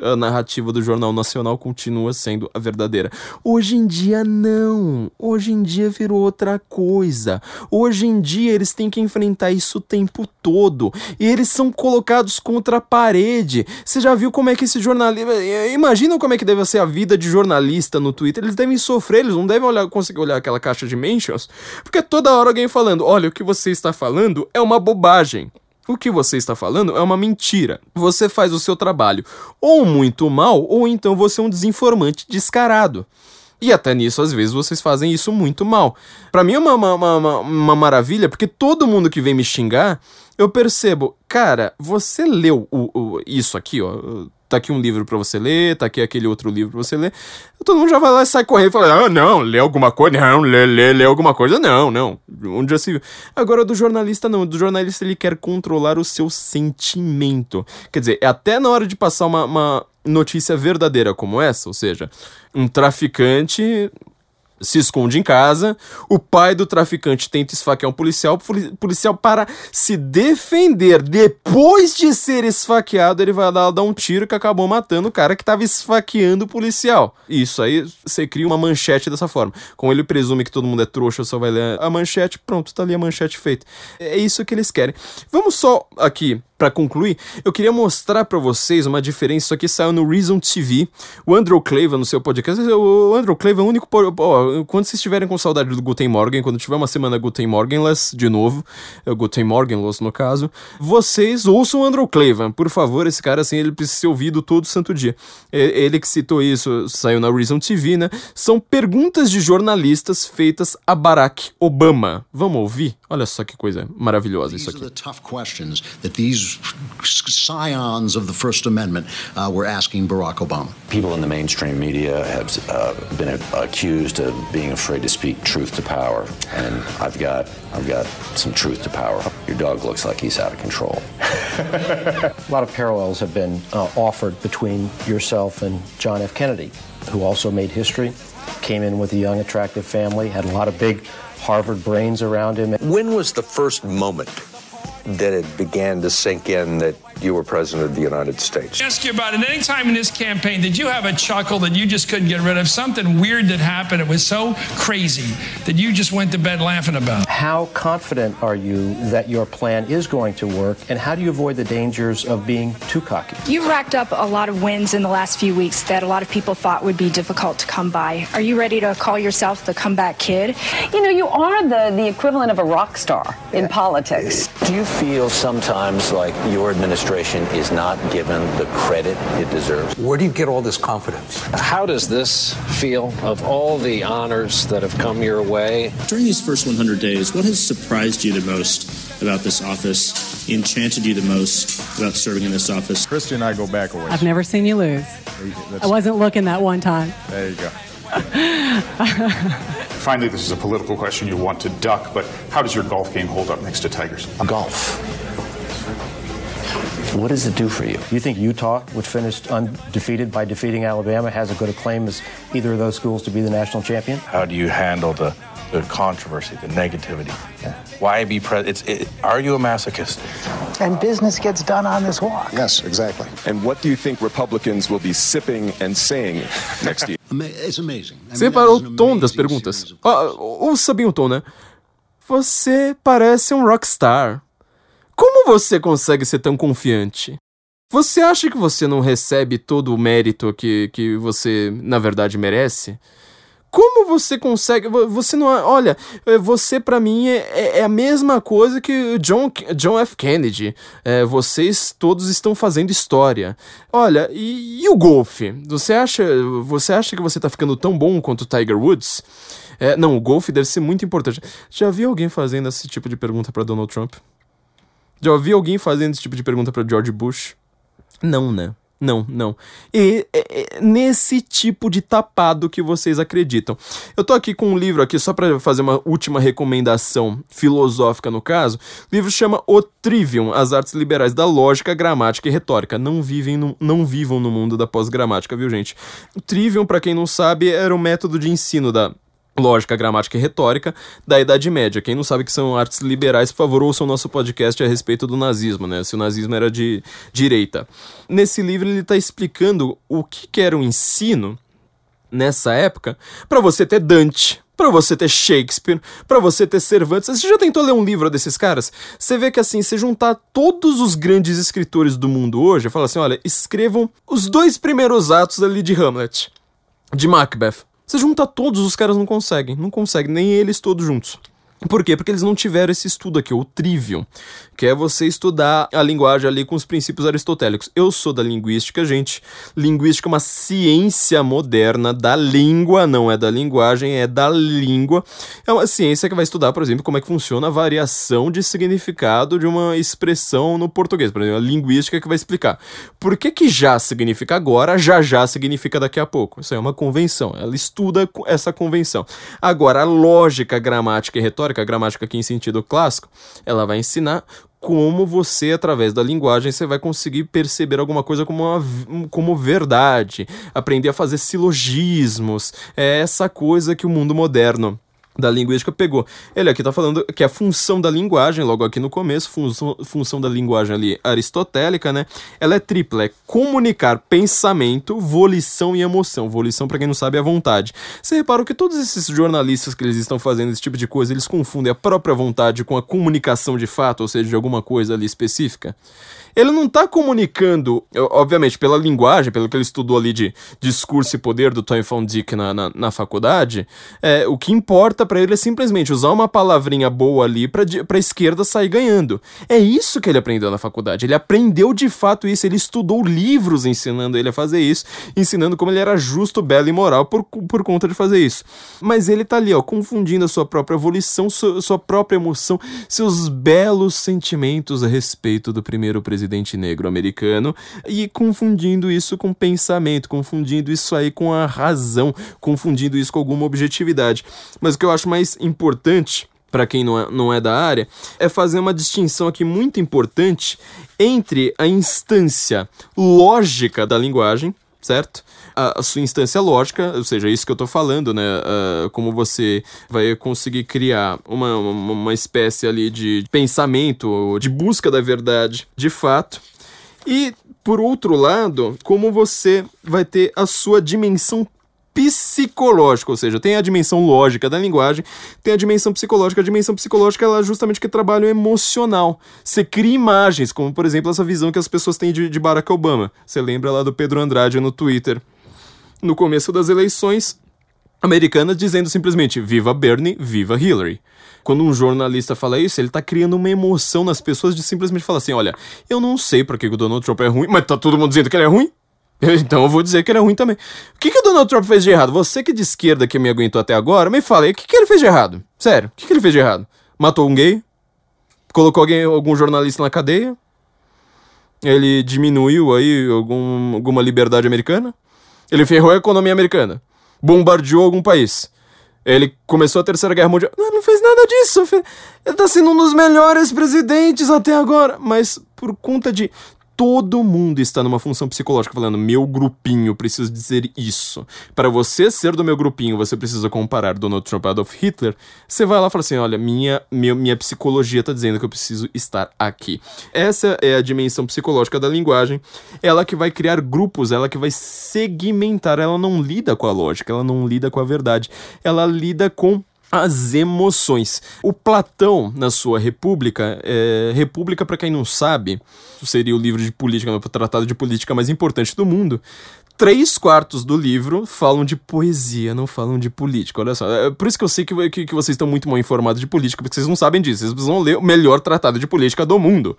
A narrativa do Jornal Nacional continua sendo a verdadeira. Hoje em dia, não. Hoje em dia virou outra coisa. Hoje em dia, eles têm que enfrentar isso o tempo todo. E eles são colocados contra a parede. Você já viu como é que esse jornalista. Imagina como é que deve ser a vida de jornalista no Twitter. Eles devem sofrer, eles não devem olhar, conseguir olhar aquela caixa de mentions. Porque toda hora alguém falando: olha, o que você está falando é uma bobagem. O que você está falando é uma mentira. Você faz o seu trabalho ou muito mal, ou então você é um desinformante descarado. E até nisso, às vezes, vocês fazem isso muito mal. Para mim é uma, uma, uma, uma, maravilha, porque todo mundo que vem me xingar, eu percebo, cara, você leu o, o isso aqui, ó tá aqui um livro para você ler, tá aqui aquele outro livro pra você ler. Todo mundo já vai lá e sai correndo e fala: ah, não, lê alguma coisa, não, lê, lê, lê alguma coisa, não, não. Onde já se viu. Agora, do jornalista, não. Do jornalista, ele quer controlar o seu sentimento. Quer dizer, é até na hora de passar uma, uma notícia verdadeira como essa, ou seja, um traficante se esconde em casa, o pai do traficante tenta esfaquear um policial, policial para se defender, depois de ser esfaqueado, ele vai lá dar um tiro que acabou matando o cara que estava esfaqueando o policial. Isso aí, você cria uma manchete dessa forma. Como ele presume que todo mundo é trouxa, só vai ler a manchete, pronto, tá ali a manchete feita. É isso que eles querem. Vamos só aqui para concluir, eu queria mostrar para vocês uma diferença. Isso aqui saiu no Reason TV. O Andrew Clava no seu podcast. O Andrew Clava é o único. Ó, quando vocês estiverem com saudade do Guten Morgen, quando tiver uma semana Guten Morgenless, de novo, é Guten Morgenless no caso, vocês ouçam o Andrew Clava. Por favor, esse cara assim, ele precisa ser ouvido todo santo dia. Ele que citou isso, saiu na Reason TV, né? São perguntas de jornalistas feitas a Barack Obama. Vamos ouvir? Olha só que coisa maravilhosa isso aqui. scions of the First Amendment uh, were asking Barack Obama. People in the mainstream media have uh, been accused of being afraid to speak truth to power, and I've got I've got some truth to power. Your dog looks like he's out of control. A lot of parallels have been uh, offered between yourself and John F. Kennedy, who also made history, came in with a young, attractive family, had a lot of big Harvard brains around him. When was the first moment that it began to sink in that you were president of the United States. Ask you about it. Any time in this campaign, did you have a chuckle that you just couldn't get rid of? Something weird that happened. It was so crazy that you just went to bed laughing about. How confident are you that your plan is going to work, and how do you avoid the dangers of being too cocky? You've racked up a lot of wins in the last few weeks that a lot of people thought would be difficult to come by. Are you ready to call yourself the comeback kid? You know, you are the, the equivalent of a rock star in politics. Do you feel sometimes like your administration is not given the credit it deserves? Where do you get all this confidence? How does this feel of all the honors that have come your way? During these first 100 days, what has surprised you the most about this office, enchanted you the most about serving in this office? Christy and I go back a ways. I've never seen you lose. I wasn't looking that one time. There you go. Finally, this is a political question you want to duck, but how does your golf game hold up next to Tigers? Golf. What does it do for you? You think Utah, which finished undefeated by defeating Alabama, has as good a claim as either of those schools to be the national champion? How do you handle the, the controversy, the negativity? Why be president? It, are you a masochist? And business gets done on this walk. Yes, exactly. And what do you think Republicans will be sipping and saying next year? It's amazing. I mean, Separou o tom das perguntas. Oh, ouça bem o tom, né? Você parece um rockstar. Como você consegue ser tão confiante? Você acha que você não recebe todo o mérito que, que você, na verdade, merece? Como você consegue. Você não. Olha, você para mim é, é, a mesma coisa que John, John F. Kennedy. É, vocês todos estão fazendo história. Olha, e, e, o golfe? Você acha, você acha que você tá ficando tão bom quanto o Tiger Woods? É, não, o golfe deve ser muito importante. Já vi alguém fazendo esse tipo de pergunta para Donald Trump? Já ouvi alguém fazendo esse tipo de pergunta para George Bush? Não, né? Não, não. E é, é, nesse tipo de tapado que vocês acreditam. Eu tô aqui com um livro aqui só para fazer uma última recomendação filosófica no caso. O livro chama O Trivium, as artes liberais da lógica, gramática e retórica. Não vivem no, não vivam no mundo da pós-gramática, viu, gente? O Trivium, para quem não sabe, era o método de ensino da lógica, gramática e retórica da Idade Média. Quem não sabe que são artes liberais, por favor, ouçam o nosso podcast a respeito do nazismo, né? Se o nazismo era de direita. Nesse livro ele está explicando o que, que era o ensino nessa época para você ter Dante, para você ter Shakespeare, para você ter Cervantes. Você já tentou ler um livro desses caras? Você vê que assim, se juntar todos os grandes escritores do mundo hoje, fala assim, olha, escrevam os dois primeiros atos ali de Hamlet, de Macbeth. Você junta todos, os caras não conseguem. Não conseguem, nem eles todos juntos. Por quê? Porque eles não tiveram esse estudo aqui, o trivium, que é você estudar a linguagem ali com os princípios aristotélicos. Eu sou da linguística, gente. Linguística é uma ciência moderna da língua, não é da linguagem, é da língua. É uma ciência que vai estudar, por exemplo, como é que funciona a variação de significado de uma expressão no português. Por exemplo, a linguística que vai explicar por que que já significa agora, já já significa daqui a pouco. Isso é uma convenção. Ela estuda essa convenção. Agora, a lógica, gramática e retórica a gramática aqui em sentido clássico, ela vai ensinar como você, através da linguagem, você vai conseguir perceber alguma coisa como, uma, como verdade, aprender a fazer silogismos, é essa coisa que o mundo moderno da linguística pegou. Ele aqui está falando que a função da linguagem, logo aqui no começo, função, função da linguagem ali aristotélica, né? Ela é tripla, é comunicar pensamento, volição e emoção. Volição, para quem não sabe, é a vontade. Você reparou que todos esses jornalistas que eles estão fazendo esse tipo de coisa, eles confundem a própria vontade com a comunicação de fato, ou seja, de alguma coisa ali específica? ele não está comunicando, obviamente, pela linguagem, pelo que ele estudou ali de discurso e poder do Tony Van Dyck na, na, na faculdade, é, o que importa para ele é simplesmente usar uma palavrinha boa ali para a esquerda sair ganhando. É isso que ele aprendeu na faculdade. Ele aprendeu de fato isso, ele estudou livros ensinando ele a fazer isso, ensinando como ele era justo, belo e moral por, por conta de fazer isso. Mas ele tá ali, ó, confundindo a sua própria volição, sua, sua própria emoção, seus belos sentimentos a respeito do primeiro presidente negro americano e confundindo isso com pensamento, confundindo isso aí com a razão, confundindo isso com alguma objetividade. Mas o que eu acho mais importante para quem não é, não é da área, é fazer uma distinção aqui muito importante entre a instância lógica da linguagem, certo? A, a, sua instância lógica, ou seja, isso que eu estou falando, né? Uh, como você vai conseguir criar uma, uma, uma espécie ali de pensamento, de busca da verdade de fato. E, por outro lado, como você vai ter a sua dimensão psicológico, ou seja, tem a dimensão lógica da linguagem, tem a dimensão psicológica. A dimensão psicológica ela é justamente que trabalho emocional. Você cria imagens, como por exemplo essa visão que as pessoas têm de, de Barack Obama. Você lembra lá do Pedro Andrade no Twitter. No começo das eleições americanas, dizendo simplesmente viva Bernie, viva Hillary. Quando um jornalista fala isso, ele tá criando uma emoção nas pessoas de simplesmente falar assim: olha, eu não sei por que o Donald Trump é ruim, mas tá todo mundo dizendo que ele é ruim. Então eu vou dizer que ele é ruim também. O que, que o Donald Trump fez de errado? Você que é de esquerda que me aguentou até agora, me fala aí, o que, que ele fez de errado? Sério, o que, que ele fez de errado? Matou um gay? Colocou alguém, algum jornalista na cadeia? Ele diminuiu aí algum, alguma liberdade americana? Ele ferrou a economia americana? Bombardeou algum país? Ele começou a Terceira Guerra Mundial? Não, não fez nada disso. Ele tá sendo um dos melhores presidentes até agora. Mas por conta de todo mundo está numa função psicológica falando, meu grupinho precisa dizer isso. Para você ser do meu grupinho, você precisa comparar Donald Trump a Adolf Hitler. Você vai lá e fala assim: olha, minha, minha, minha psicologia está dizendo que eu preciso estar aqui. Essa é a dimensão psicológica da linguagem. Ela que vai criar grupos, ela que vai segmentar. Ela não lida com a lógica, ela não lida com a verdade. Ela lida com as emoções. O Platão, na sua República, é, República, para quem não sabe, seria o livro de política, o tratado de política mais importante do mundo três quartos do livro falam de poesia, não falam de política. Olha só. É por isso que eu sei que, que, que, vocês estão muito mal informados de política, porque vocês não sabem disso. Vocês precisam ler o melhor tratado de política do mundo.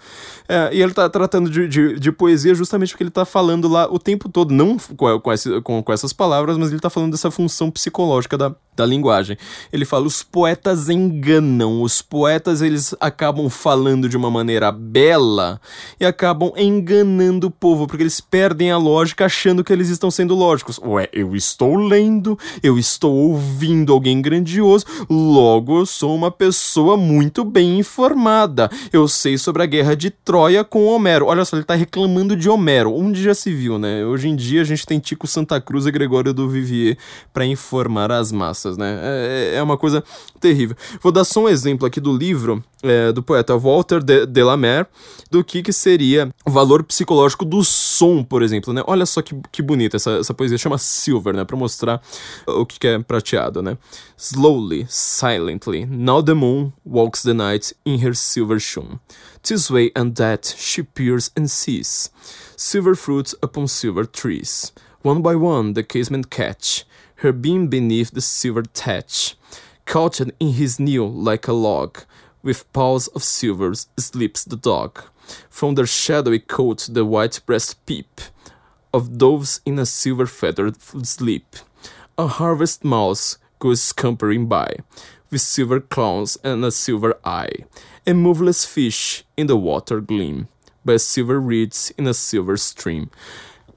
É, e ele está tratando de, de, de, poesia justamente porque ele está falando lá o tempo todo, não com, com, esse, com, com essas palavras, mas ele está falando dessa função psicológica da, da linguagem. Ele fala: os poetas enganam, os poetas eles acabam falando de uma maneira bela e acabam enganando o povo, porque eles perdem a lógica achando que eles estão sendo lógicos. Ué, eu estou lendo, eu estou ouvindo alguém grandioso, logo eu sou uma pessoa muito bem informada. Eu sei sobre a guerra de Troia com Homero. Olha só, ele está reclamando de Homero. Onde já se viu, né? Hoje em dia a gente tem Tico Santa Cruz e Gregório do Vivier para informar as massas, né? É, é uma coisa terrível. Vou dar só um exemplo aqui do livro é, do poeta Walter de, Delamere do que, que seria o valor psicológico do som, por exemplo, né? Olha só que, que bonita essa, essa poesia, chama Silver, né? Pra mostrar o que, que é prateado, né? Slowly, silently, now the moon walks the night in her silver shoon. This way and that she peers and sees silver fruits upon silver trees. One by one the casement catch her beam beneath the silver thatch. Couched in his kneel like a log, with paws of silver sleeps the dog. From their shadowy coat the white breast peep of doves in a silver feathered sleep. A harvest mouse goes scampering by, with silver claws and a silver eye, and moveless fish in the water gleam, by silver reeds in a silver stream.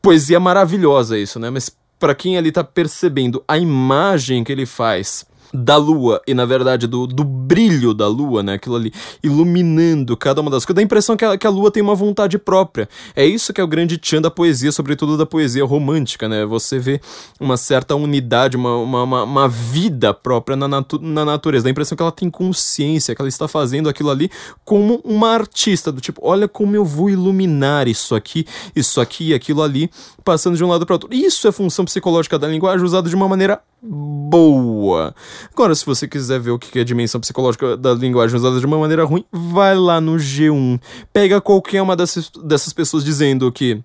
Poesia maravilhosa isso, né? Mas para quem ali tá percebendo a imagem que ele faz da lua e na verdade do, do brilho da lua, né? Aquilo ali iluminando cada uma das coisas. Dá a impressão que a, que a lua tem uma vontade própria. É isso que é o grande tchan da poesia, sobretudo da poesia romântica, né? Você vê uma certa unidade, uma, uma, uma, uma vida própria na, natu na natureza. Dá a impressão que ela tem consciência, que ela está fazendo aquilo ali como uma artista, do tipo, olha como eu vou iluminar isso aqui, isso aqui aquilo ali, passando de um lado para outro. Isso é função psicológica da linguagem usada de uma maneira boa. Agora, se você quiser ver o que é a dimensão psicológica da linguagem usada de uma maneira ruim, vai lá no G1. Pega qualquer uma dessas, dessas pessoas dizendo que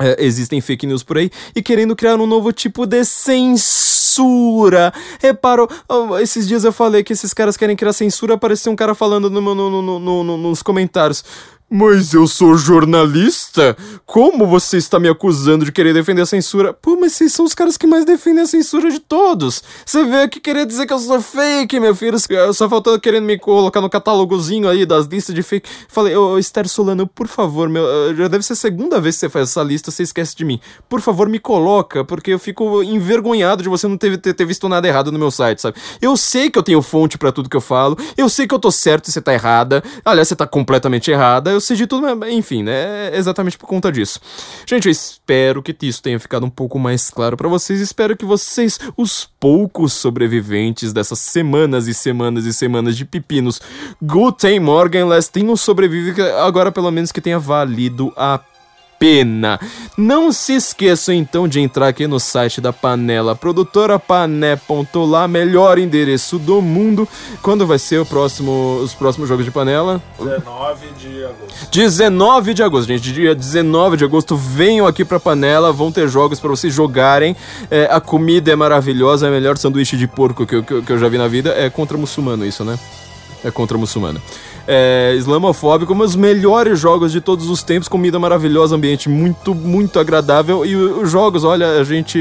é, existem fake news por aí e querendo criar um novo tipo de censura. Reparo, esses dias eu falei que esses caras querem criar censura, apareceu um cara falando no, no, no nos comentários. Mas eu sou jornalista? Como você está me acusando de querer defender a censura? Pô, mas vocês são os caras que mais defendem a censura de todos. Você veio aqui querer dizer que eu sou fake, meu filho. Só faltou querendo me colocar no catálogozinho aí das listas de fake. Falei, ô oh, Esther Solano, por favor, meu, eh, já deve ser a segunda vez que você faz essa lista, você esquece de mim. Por favor, me coloca, porque eu fico envergonhado de você não ter, ter, ter visto nada errado no meu site, sabe? Eu sei que eu tenho fonte para tudo que eu falo, eu sei que eu tô certo e você tá errada. Aliás, você tá completamente errada eu sei de tudo, mas enfim, né? Exatamente por conta disso. Gente, eu espero que isso tenha ficado um pouco mais claro para vocês. Espero que vocês, os poucos sobreviventes dessas semanas e semanas e semanas de pepinos, Guten Morgen, tenham sobrevivido agora pelo menos que tenha valido a pena. Não se esqueçam então de entrar aqui no site da Panela Produtora, pané.lá, melhor endereço do mundo. Quando vai ser o próximo, os próximos jogos de panela? 19 de agosto. 19 de agosto, gente. Dia 19 de agosto, venham aqui pra Panela, vão ter jogos para vocês jogarem. É, a comida é maravilhosa, é o melhor sanduíche de porco que eu, que, que eu já vi na vida. É contra muçulmano isso, né? É contra muçulmano é, islamofóbico, mas melhores jogos de todos os tempos, comida maravilhosa, ambiente muito, muito agradável. E os jogos, olha, a gente,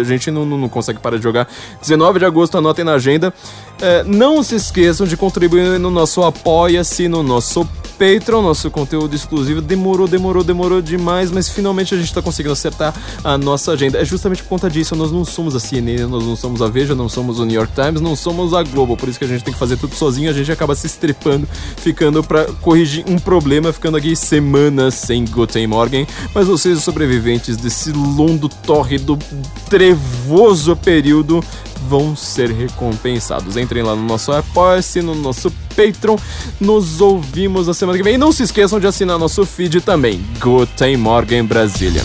a gente não, não consegue parar de jogar. 19 de agosto, anotem na agenda. É, não se esqueçam de contribuir no nosso Apoia-se, no nosso Patreon, nosso conteúdo exclusivo. Demorou, demorou, demorou demais, mas finalmente a gente tá conseguindo acertar a nossa agenda. É justamente por conta disso, nós não somos a CNN, nós não somos a Veja, não somos o New York Times, não somos a Globo, por isso que a gente tem que fazer tudo sozinho, a gente acaba se estrepando, ficando para corrigir um problema, ficando aqui semanas sem Guten Morgen, mas vocês, os sobreviventes desse longo, tórrido, trevoso período, vão ser recompensados. Entrem lá no nosso Apoia-se, no nosso Patreon. Nos ouvimos na semana que vem. E não se esqueçam de assinar nosso feed também. Guten Morgen Brasília.